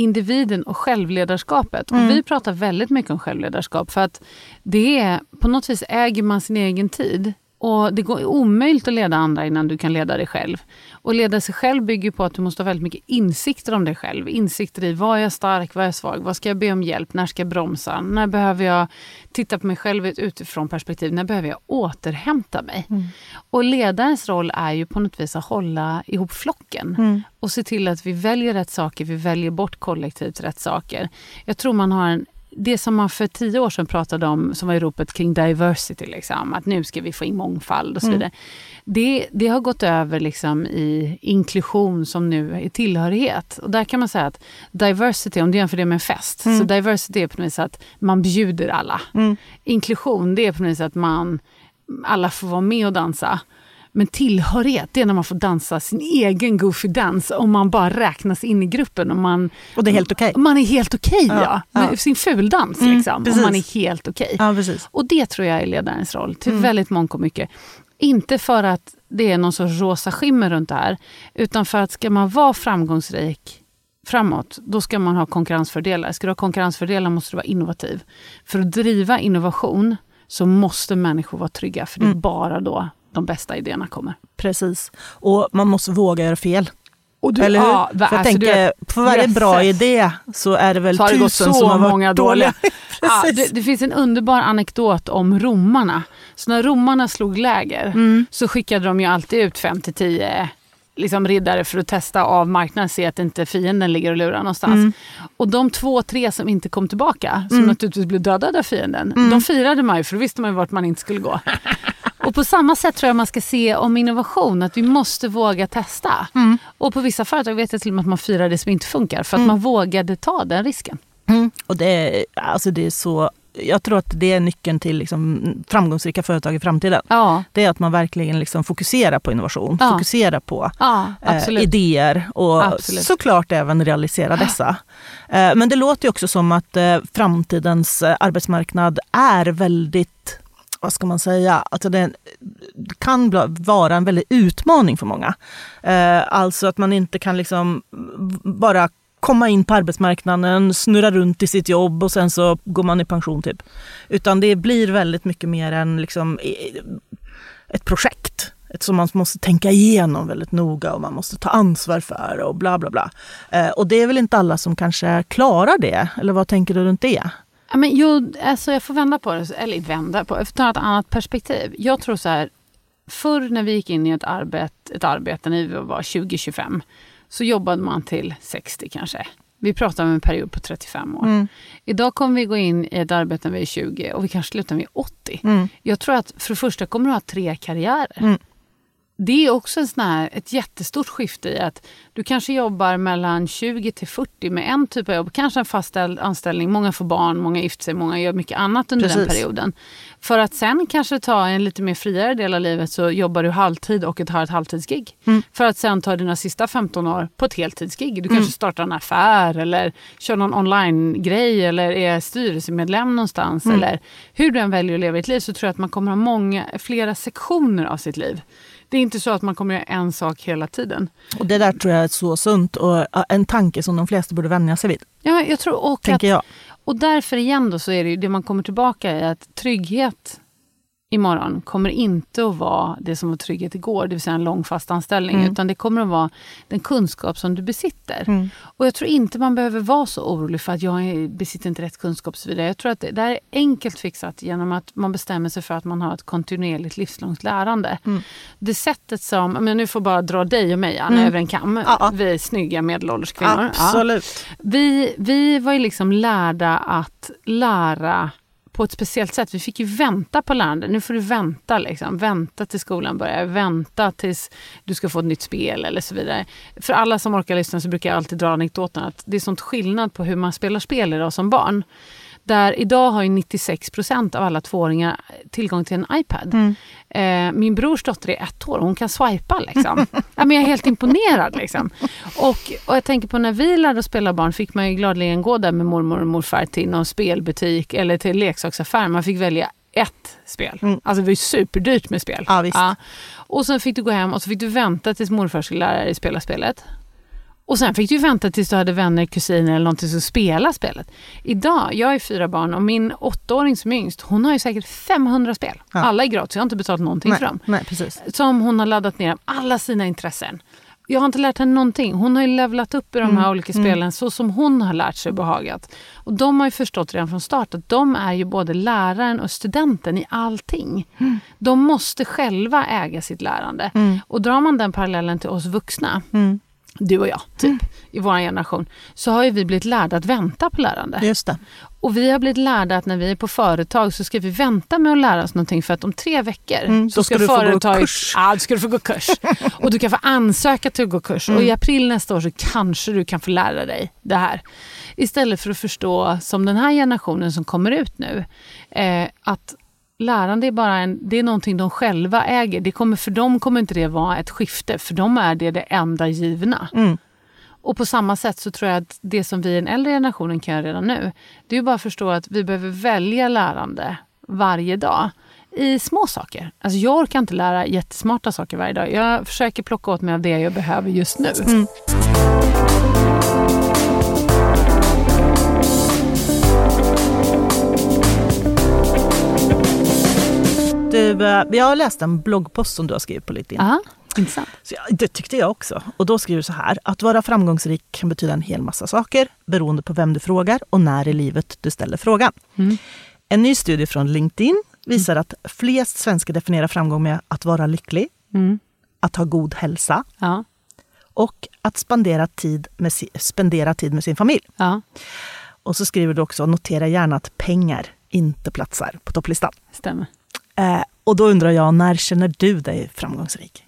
individen och självledarskapet. Mm. Och vi pratar väldigt mycket om självledarskap för att det är, på något vis äger man sin egen tid. Och Det går omöjligt att leda andra innan du kan leda dig själv. Och leda sig själv bygger på att du måste ha väldigt mycket insikter om dig själv. Insikter i vad är jag stark, vad är jag svag, vad ska jag be om hjälp, när ska jag bromsa, när behöver jag titta på mig själv utifrån perspektiv, när behöver jag återhämta mig? Mm. Och ledarens roll är ju på något vis att hålla ihop flocken mm. och se till att vi väljer rätt saker, vi väljer bort kollektivt rätt saker. Jag tror man har en det som man för tio år sedan pratade om, som var i ropet kring diversity, liksom, att nu ska vi få in mångfald och så mm. vidare. Mm. Det, det har gått över liksom i inklusion som nu är tillhörighet. Och där kan man säga att diversity, om du jämför det med en fest, mm. så diversity är på något vis att man bjuder alla. Mm. Inklusion, det är på något vis att man, alla får vara med och dansa. Men tillhörighet, det är när man får dansa sin egen goofy dans om man bara räknas in i gruppen. Och, man, och det är helt okej? Okay. Man är helt okej, okay, ja. ja. ja. Sin fuldans, mm, liksom. Och man är helt okej. Okay. Ja, och det tror jag är ledarens roll, till mm. väldigt mångt och mycket. Inte för att det är någon sorts rosa skimmer runt det här, utan för att ska man vara framgångsrik framåt, då ska man ha konkurrensfördelar. Ska du ha konkurrensfördelar måste du vara innovativ. För att driva innovation så måste människor vara trygga, för det är mm. bara då de bästa idéerna kommer. Precis. Och man måste våga göra fel. Du, Eller hur? Ja, för jag alltså, tänker, på varje bra idé så är det väl så tusen som har varit många dåliga. ja, det, det, finns en underbar anekdot om romarna. Så när romarna slog läger mm. så skickade de ju alltid ut fem till tio liksom riddare för att testa av marknaden, se att inte fienden ligger och lurar någonstans. Mm. Och de två, tre som inte kom tillbaka, som mm. naturligtvis blev dödade av fienden, mm. de firade man ju för då visste man ju vart man inte skulle gå. Och på samma sätt tror jag man ska se om innovation, att vi måste våga testa. Mm. Och på vissa företag vet jag till och med att man firar det som inte funkar för att mm. man vågade ta den risken. Mm. Och det är, alltså det är så jag tror att det är nyckeln till liksom framgångsrika företag i framtiden. Ja. Det är att man verkligen liksom fokuserar på innovation, Ja. fokuserar på Ja, eh, idéer och Absolut. såklart även realisera dessa. Eh, men det låter också som att eh, framtidens eh, arbetsmarknad är väldigt vad ska man säga, alltså det kan vara en väldig utmaning för många. Eh, alltså att man inte kan liksom bara komma in på arbetsmarknaden, snurra runt i sitt jobb och sen så går man i pension typ. Utan det blir väldigt mycket mer än liksom ett projekt som man måste tänka igenom väldigt noga och man måste ta ansvar för och bla bla bla. Eh, och det är väl inte alla som kanske klarar det, eller vad tänker du runt det? Ja, men jo, alltså jag får vända på det, eller vända på det, jag ta ett annat perspektiv. Jag tror så här, förr när vi gick in i ett arbete, ett arbete när vi var 20-25, så jobbade man till 60 kanske. Vi pratar om en period på 35 år. Mm. Idag kommer vi gå in i ett arbete när vi är 20 och vi kanske slutar när vi är 80. Mm. Jag tror att för det första kommer du ha tre karriärer. Mm. Det är också en sån här, ett jättestort skifte i att du kanske jobbar mellan 20 till 40 med en typ av jobb, kanske en fastställd anställning. Många får barn, många gifter sig, många gör mycket annat under den Precis. perioden. För att sen kanske ta en lite mer friare del av livet så jobbar du halvtid och ett, har ett halvtidsgig. Mm. För att sen ta dina sista 15 år på ett heltidsgig. Du kanske startar en affär eller kör någon online-grej eller är styrelsemedlem någonstans. Mm. Eller hur du än väljer att leva ett liv så tror jag att man kommer ha många, flera sektioner av sitt liv. Det är inte så att man kommer göra en sak hela tiden. Och det där tror jag är så sunt och en tanke som de flesta borde vänja sig vid, Ja, jag tror och, att, tänker jag. och därför igen då så är det ju det man kommer tillbaka i att trygghet imorgon kommer inte att vara det som var trygghet igår, det vill säga en lång fast anställning, Mm. utan det kommer att vara den kunskap som du besitter. Mm. Och jag tror inte man behöver vara så orolig för att jag besitter inte rätt kunskap och så vidare. Jag tror att det, det här är enkelt fixat genom att man bestämmer sig för att man har ett kontinuerligt livslångt lärande. Mm. Det sättet som, men nu får bara dra dig och mig Anna Mm. över en kam, Ja, ja. vi är snygga medelålders kvinnor. Ja. Absolut. Vi, vi var ju liksom lärda att lära på ett speciellt sätt. Vi fick ju vänta på lärande. Nu får du vänta. Liksom. Vänta tills skolan börjar. Vänta tills du ska få ett nytt spel eller så vidare. För alla som orkar lyssna så brukar jag alltid dra anekdoten att det är sånt skillnad på hur man spelar spel idag som barn. Där idag har ju 96 procent av alla tvååringar tillgång till en iPad. Mm. Eh, min brors dotter är ett år och hon kan swipa. Liksom. ja, men jag är helt imponerad. Liksom. Och, och jag tänker på när vi lärde oss spela barn fick man ju gladeligen gå där med mormor och morfar till någon spelbutik eller till leksaksaffär. Man fick välja ett spel. Mm. Alltså det var ju superdyrt med spel. Ja, visst. Och sen fick du gå hem och så fick du vänta tills morfar skulle lära dig spela spelet. Och sen fick du vänta tills du hade vänner, kusiner eller någonting som spela spelet. Idag, jag har fyra barn och min åttaåring som är yngst, hon har ju säkert 500 spel. Ja. Alla är gratis, jag har inte betalat någonting för Nej, dem. nej, precis. Som hon har laddat ner alla sina intressen. Jag har inte lärt henne någonting. Hon har ju levlat upp i de här Mm, olika spelen så som hon har lärt sig behagat. Och de har ju förstått redan från start att de är ju både läraren och studenten i allting. De måste själva äga sitt lärande. Mm. Och drar man den parallellen till oss vuxna, Mm. Du och jag, typ, i vår generation, så har ju vi blivit lärda att vänta på lärande. Just det. Och vi har blivit lärda att när vi är på företag så ska vi vänta med att lära oss någonting för att om tre veckor Mm, så ska, ska du få gå företaget... kurs. Ja, då ska du få gå kurs. och du kan få ansöka till att gå kurs. Och Mm. i april nästa år så kanske du kan få lära dig det här. Istället för att förstå, som den här generationen som kommer ut nu, eh, att lärande är bara en, det är någonting de själva äger. Det kommer, för dem kommer inte det vara ett skifte, för dem är det det enda givna. Mm. Och på samma sätt så tror jag att det som vi i den äldre generationen kan göra redan nu, det är bara att förstå att vi behöver välja lärande varje dag i små saker. Alltså jag orkar inte lära jättesmarta saker varje dag. Jag försöker plocka åt mig av det jag behöver just nu. Mm. Du, eh, jag har läst en bloggpost som du har skrivit på LinkedIn. Aha, intressant. Så jag, det tyckte jag också. Och då skriver du så här. Att vara framgångsrik kan betyda en hel massa saker beroende på vem du frågar och när i livet du ställer frågan. Mm. En ny studie från LinkedIn visar att flest svenskar definierar framgång med att vara lycklig, Mm. att ha god hälsa Ja, och att spendera tid med, spendera tid med sin familj. ja, Och så skriver du också, notera gärna att pengar inte platsar på topplistan. stämmer. Eh, och då undrar jag, när känner du dig framgångsrik?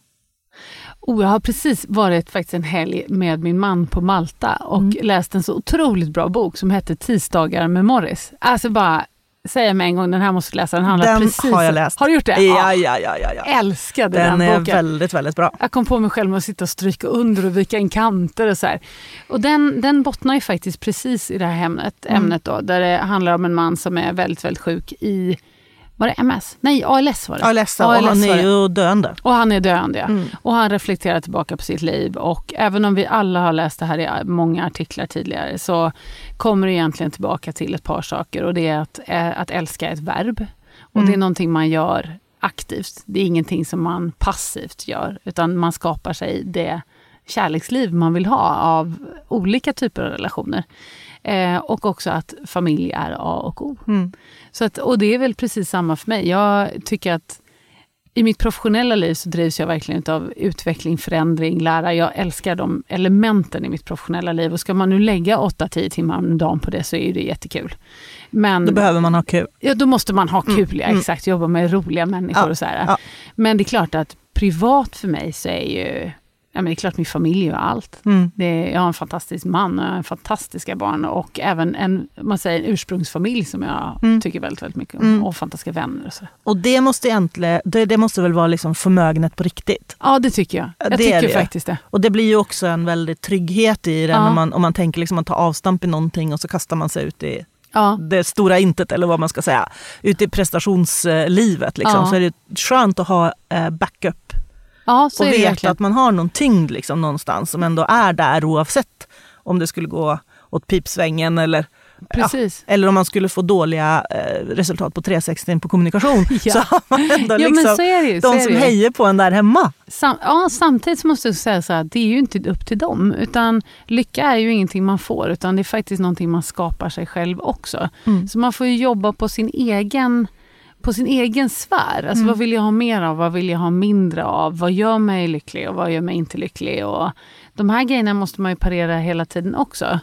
Oh, jag har precis varit faktiskt en helg med min man på Malta och Mm. läst en så otroligt bra bok som heter Tisdagar med Morris. Alltså bara säga med en gång, den här måste du läsa. Den handlar Den precis har jag läst. Har du gjort det? Ja, ja, ja. ja, ja. Älskade Den den, är boken. väldigt, väldigt bra. Jag kom på mig själv med att sitta och stryka under och vika in kanter och så här. Och den, den bottnar ju faktiskt precis i det här ämnet, Mm. ämnet då, där det handlar om en man som är väldigt, väldigt sjuk i, var det MS? Nej, ALS var det. ALS, och ALS han är ju döende. Och han är döende, ja. Mm. Och han reflekterar tillbaka på sitt liv. Och även om vi alla har läst det här i många artiklar tidigare så kommer det egentligen tillbaka till ett par saker. Och det är att, eh, att älska är ett verb. Och Mm. det är någonting man gör aktivt. Det är ingenting som man passivt gör. Utan man skapar sig det kärleksliv man vill ha av olika typer av relationer. Eh, och också att familj är A och O. Mm. Så att, och det är väl precis samma för mig. Jag tycker att i mitt professionella liv så drivs jag verkligen av utveckling, förändring, lära. Jag älskar de elementen i mitt professionella liv. Och ska man nu lägga 8-10 timmar om dagen på det så är det jättekul. Men Då behöver man ha kul. ja, då måste man ha kul, ja, mm. exakt. Jobba med roliga människor Ja, och så här. ja. Men det är klart att privat för mig så är ju... Ja, men det är klart min familj är allt. Mm. Det är, jag har en fantastisk man och jag har fantastiska barn och även en, man säger, en ursprungsfamilj som jag Mm. tycker väldigt, väldigt mycket om. Mm. Och fantastiska vänner och så. Och det måste, egentligen, det, det måste väl vara liksom förmögenhet på riktigt. Ja, det tycker jag. Ja, Jag det tycker det. faktiskt det. Och det blir ju också en väldigt trygghet i det Ja. när man, om man tänker liksom att ta avstamp i någonting och så kastar man sig ut i Ja, det stora intet eller vad man ska säga. Ut i prestationslivet liksom. Ja. Så är det skönt att ha eh, backup ja och veta att man har någon tyngd liksom någonstans som ändå är där oavsett om det skulle gå åt pipsvängen eller, Precis. eller om man skulle få dåliga eh, resultat på 360 på kommunikation. Ja. Så har man ändå men liksom ju. de som hejar på en där hemma. Sam, ja, samtidigt måste jag säga så här, det är ju inte upp till dem. Utan lycka är ju ingenting man får, utan det är faktiskt någonting man skapar sig själv också. Mm. Så man får ju jobba på sin egen på sin egen sfär. Alltså Mm. vad vill jag ha mer av? Vad vill jag ha mindre av? Vad gör mig lycklig och vad gör mig inte lycklig? Och de här grejerna måste man ju parera hela tiden också.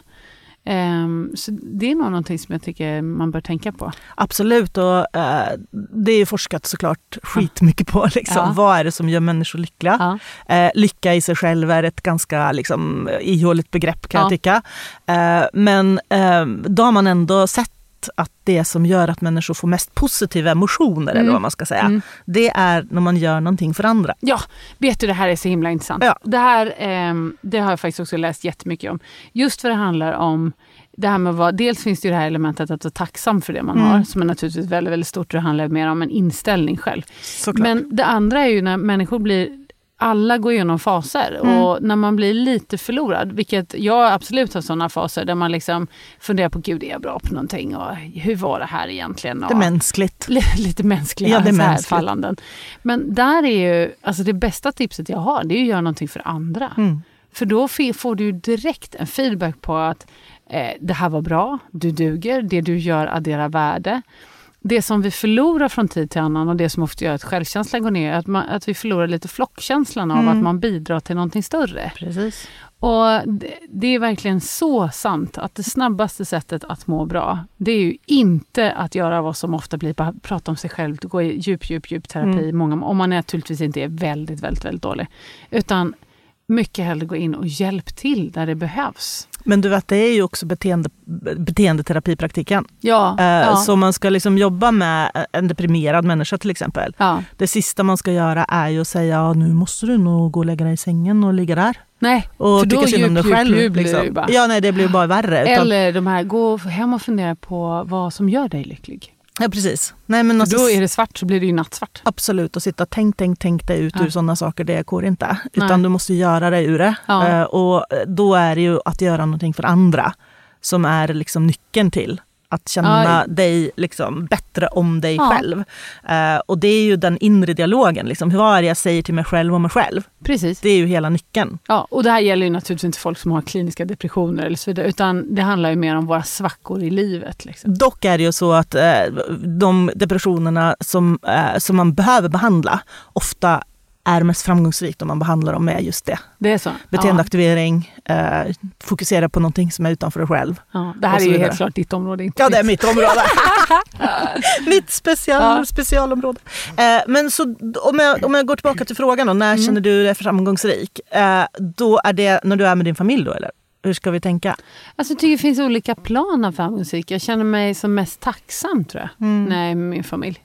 Ehm, så det är nog någonting som jag tycker man bör tänka på. Absolut, och eh, det är ju forskat såklart skitmycket på. Liksom. Ja. Vad är det som gör människor lyckliga? Ja. Eh, lycka i sig själv är ett ganska liksom, ihåligt begrepp kan Ja. jag tycka. Eh, men eh, då har man ändå sett att det som gör att människor får mest positiva emotioner, eller Mm. vad man ska säga, Mm. det är när man gör någonting för andra. Ja, vet du det här är så himla intressant. Ja. Det här ehm, det har jag faktiskt också läst jättemycket om. Just för det handlar om det här med vara, dels finns det ju det här elementet att vara tacksam för det man Mm. har, som är naturligtvis väldigt, väldigt stort. Det handlar mer om en inställning själv. Såklart. Men det andra är ju när människor blir alla går igenom faser Mm. och när man blir lite förlorad, vilket jag absolut har sådana faser där man liksom funderar på, gud är jag bra på någonting och hur var det här egentligen? det är Och- mänskligt. Li- lite mänskliga Ja, det är mänskligt. fallanden. Men där är ju, alltså det bästa tipset jag har, det är att göra någonting för andra. Mm. För då får du direkt en feedback på att eh, det här var bra, du duger, det du gör adderar värde. Det som vi förlorar från tid till annan och det som ofta gör att självkänslan går ner, att, man, att vi förlorar lite flockkänslan av Mm. att man bidrar till någonting större. Precis. Och det, det är verkligen så sant att det snabbaste sättet att må bra, det är ju inte att göra vad som ofta blir, bara prata om sig själv, gå i djup, djup, djup terapi, Mm. många, om man naturligtvis inte är väldigt, väldigt, väldigt dålig. Utan mycket hellre gå in och hjälp till där det behövs. Men du vet, det är ju också beteende, beteendeterapipraktiken. Ja, Eh, ja, Så man ska liksom jobba med en deprimerad människa till exempel. ja. Det sista man ska göra är ju att säga nu måste du nog gå och lägga dig i sängen och ligga där. Nej, Och För då om djup, dig djup, själv. djup blir det liksom. bara. Ja, nej, det blir bara värre. Utan, eller de här, gå hem och fundera på vad som gör dig lycklig. Ja, precis. Nej, men alltså, då är det svart så blir det ju nattsvart. Absolut, och sitta tänk, tänk, tänk dig ut Ja. ur sådana saker, det går inte. Utan Nej. du måste göra dig ur det. Ja. Eh, och då är det ju att göra någonting för andra som är liksom nyckeln till att känna Ja. dig liksom bättre om dig Ja. själv. Eh, och det är ju den inre dialogen. Liksom. Vad är det jag säger till mig själv om mig själv? Precis. Det är ju hela nyckeln. Ja, och det här gäller ju naturligtvis inte folk som har kliniska depressioner eller så vidare, utan det handlar ju mer om våra svackor i livet. Liksom. Dock är det ju så att eh, de depressionerna som, eh, som man behöver behandla ofta är mest framgångsrikt om man behandlar dem med just det. Det är så? Beteendeaktivering, eh, fokusera på någonting som är utanför dig själv. Ja, ja. Det här är ju helt klart ditt område, inte Ja, det är mitt. mitt område. mitt special, Ja. specialområde. Eh, men så om jag, om jag går tillbaka till frågan då, när Mm. känner du dig framgångsrik? Eh, då är det när du är med din familj då eller? hur ska vi tänka? Alltså, jag tycker det finns olika plan av framgångsrik. Jag känner mig som mest tacksam tror jag, Mm. när jag är med min familj.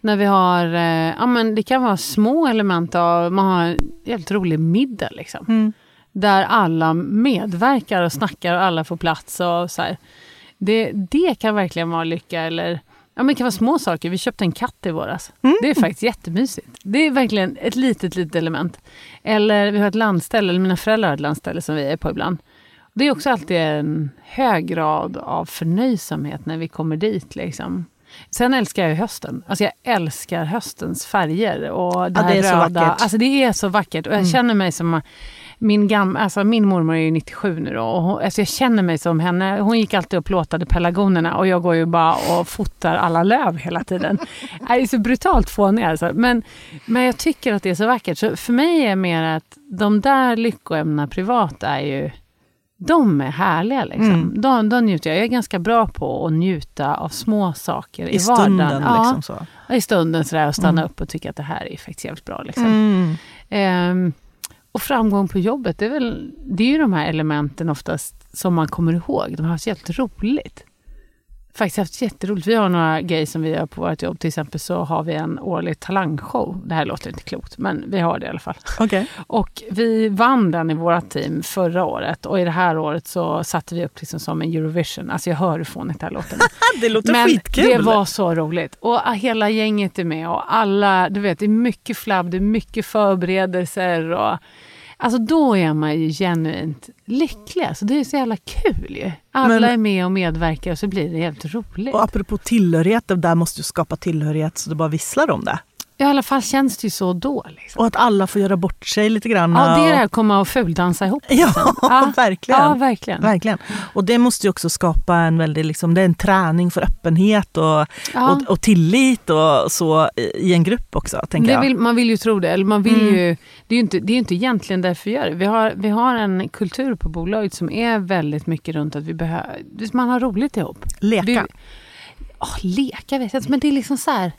När vi har, eh, ja men det kan vara små element av, man har en helt rolig middag liksom. Mm. Där alla medverkar och snackar och alla får plats och så här. Det, det kan verkligen vara lycka eller, ja men det kan vara små saker. Vi köpte en katt i våras. Mm. Det är faktiskt jättemysigt. Det är verkligen ett litet, litet element. Eller vi har ett landställe, eller mina föräldrar har ett landställe som vi är på ibland. Det är också alltid en hög grad av förnöjsamhet när vi kommer dit. Liksom. Sen älskar jag hösten. Alltså jag älskar höstens färger. Och det, Ja, det är så röda. vackert. Alltså det är så vackert. Och jag Mm. känner mig som min, gam, alltså min mormor är ju 97 nu då, och hon, alltså jag känner mig som henne. Hon gick alltid och plåtade pelargonerna och jag går ju bara och fotar alla löv hela tiden. det är så brutalt fånig alltså. Men, men jag tycker att det är så vackert. Så för mig är mer att de där lyckoämnena privat är ju de är härliga. Liksom. Mm. De, de njuter jag. Jag är ganska bra på att njuta av små saker i, I stunden vardagen. Ja, liksom så. i stunden sådär, och stanna Mm. upp och tycka att det här är faktiskt jävligt bra. Liksom. Mm. Ehm, och framgång på jobbet, det är, väl, det är ju de här elementen oftast som man kommer ihåg. De har haft jävligt roligt. Faktiskt haft jätteroligt. Vi har några grejer som vi gör på vårt jobb. Till exempel så har vi en årlig talangshow. Det här låter inte klokt, men vi har det i alla fall. Okej. Och vi vann den i vårt team förra året och i det här året så satte vi upp liksom som en Eurovision. Alltså jag hör hur fånigt det här låter. Det låter Men skitkul. det var så roligt. Och hela gänget är med och alla, du vet, det är mycket flabb, det är mycket förberedelser och Alltså då är man ju genuint lycklig. Alltså det är så jävla kul ju. Alla Men- är med och medverkar och så blir det helt roligt. Och apropå tillhörighet, där måste ju skapa tillhörighet så det bara visslar om det. I alla fall känns det ju så då. Liksom. Och att alla får göra bort sig lite grann. Ja, det är det här att komma och fuldansa ihop. Ja, liksom. Ja. verkligen. Ja, verkligen. Verkligen. Och det måste ju också skapa en väldig, liksom, det är en träning för öppenhet och, Ja. och, och tillit och så i en grupp också, tänker vill, man vill ju tro det. Eller man vill Mm. ju, det är ju inte, det är inte egentligen därför vi gör det. Vi har, vi har en kultur på bolaget som är väldigt mycket runt att vi behöver, man har roligt ihop. Leka. Det, åh, leka vet jag inte, men det är liksom så här.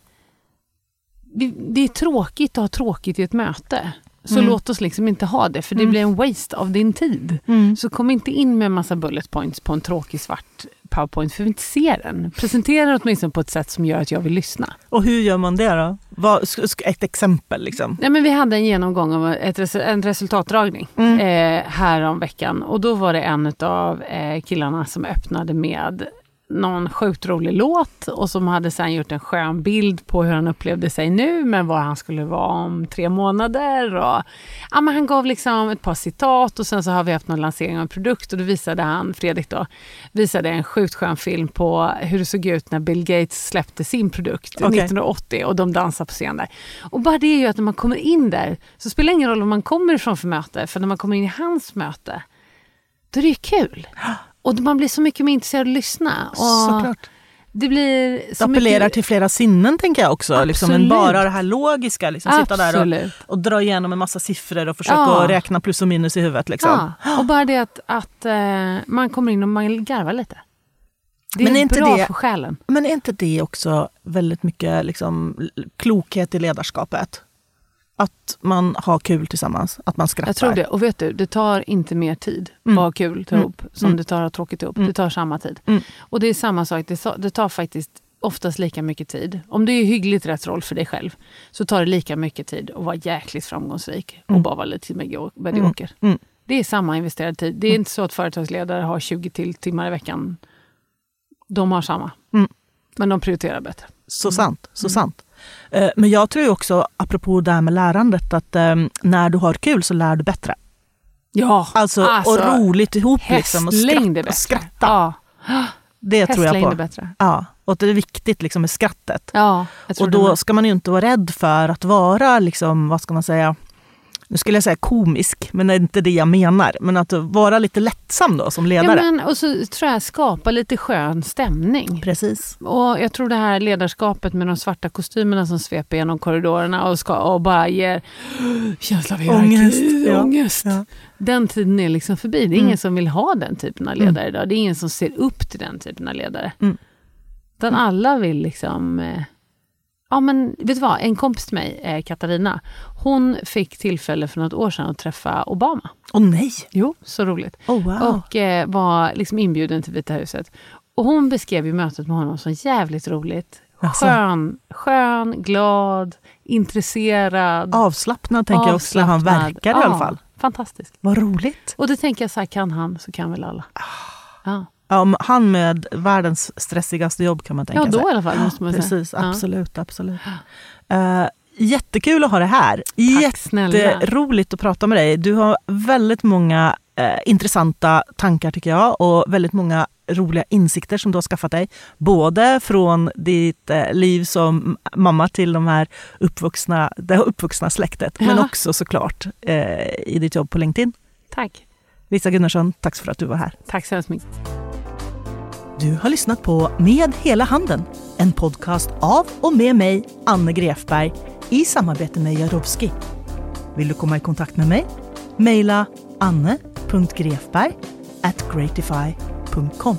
Det, är tråkigt att ha tråkigt i ett möte. Så Mm. låt oss liksom inte ha det, för det Mm. blir en waste av din tid. Mm. Så kom inte in med en massa bullet points på en tråkig svart powerpoint, för vi inte ser den. Presentera den åtminstone på ett sätt som gör att jag vill lyssna. Och hur gör man det då? Vad, ett exempel liksom. Nej, men vi hade en genomgång av ett, en resultatdragning Mm. eh, här om veckan. Och då var det en av eh, killarna som öppnade med någon sjukt rolig låt och som hade sen gjort en skön bild på hur han upplevde sig nu men var han skulle vara om tre månader. Och, ja, men han gav liksom ett par citat och sen så har vi haft någon lansering av en produkt och då visade han, Fredrik då, visade en sjukt skön film på hur det såg ut när Bill Gates släppte sin produkt Okej. 1980 och de dansar på scen där. Och bara det är ju att när man kommer in där så spelar det ingen roll var man kommer ifrån för möte för när man kommer in i hans möte då är det ju kul. Och man blir så mycket mer intresserad av att lyssna. Och Såklart. Det blir Det så appellerar mycket... till flera sinnen tänker jag också. Liksom, Absolut. bara det här logiska. Liksom, sitta där och, och dra igenom en massa siffror och försöka Ja. räkna plus och minus i huvudet. Liksom. Ja, och bara det att, att eh, man kommer in och man garvar lite. Det är, Men är inte bra det- för själen. Men är inte det också väldigt mycket liksom, klokhet i ledarskapet? Att man har kul tillsammans, att man skrattar. Jag tror det. Och vet du, det tar inte mer tid Mm. att ha kul Mm. ihop som Mm. det tar att ha tråkigt ihop. Mm. Det tar samma tid. Mm. Och det är samma sak, det tar, det tar faktiskt oftast lika mycket tid. Om du är hyggligt rätt roll för dig själv så tar det lika mycket tid att vara jäkligt framgångsrik och Mm. bara vara lite medio- medioker. Mm. Det är samma investerad tid. Det är inte så att företagsledare har 20 till timmar i veckan. De har samma. Mm. Men de prioriterar bättre. Så sant. Så sant. Eh, Men jag tror också, apropå det här med lärandet, att eh, när du har kul så lär du bättre. Ja, Alltså, och roligt ihop. Liksom, och, hästlängd är skratt, bättre. och skratta. Ja, Det tror jag på. bättre. Ja, och det är viktigt liksom, med skrattet. Ja, Och då ska man ju inte vara rädd för att vara, liksom, vad ska man säga, nu skulle jag säga komisk, men det är inte det jag menar. Men att vara lite lättsam då som ledare. Ja, men, och så tror jag skapa lite skön stämning. Precis. Och jag tror det här ledarskapet med de svarta kostymerna som sveper genom korridorerna och, ska, och bara ger känsla av hierarki, Ångest, ja. ångest. Ja. Den tiden är liksom förbi. Det är Mm. ingen som vill ha den typen av ledare idag. Det är ingen som ser upp till den typen av ledare. Mm. Utan alla vill liksom... Ja men vet du vad, en kompis till mig, eh, Katarina, hon fick tillfälle för något år sedan att träffa Obama. Åh nej! Jo, så roligt. Oh, wow. Och eh, var liksom inbjuden till Vita huset. Och hon beskrev ju mötet med honom som jävligt roligt. Alltså. Skön, skön, glad, intresserad. Avslappnad tänker jag också, han verkar i Ja, alla fall. Fantastisk. Vad roligt. Och då tänker jag så här, kan han så kan väl alla. Ja, Ja, han med världens stressigaste jobb kan man tänka ja då sig. i alla fall måste man säga. Precis, Ja. absolut. absolut. Eh, jättekul att ha det här. Tack snälla. Jätteroligt att prata med dig. Du har väldigt många eh, intressanta tankar tycker jag och väldigt många roliga insikter som du har skaffat dig. Både från ditt eh, liv som mamma till de här uppvuxna, det uppvuxna släktet men Ja. också såklart eh, i ditt jobb på LinkedIn. Tack. Lisa Gunnarsson, tack för att du var här. Tack så hemskt mycket. Du har lyssnat på Med hela handen, en podcast av och med mig, Anne Grefberg, i samarbete med Jarowski. Vill du komma i kontakt med mig? Mejla anne.grefberg at gratify.com.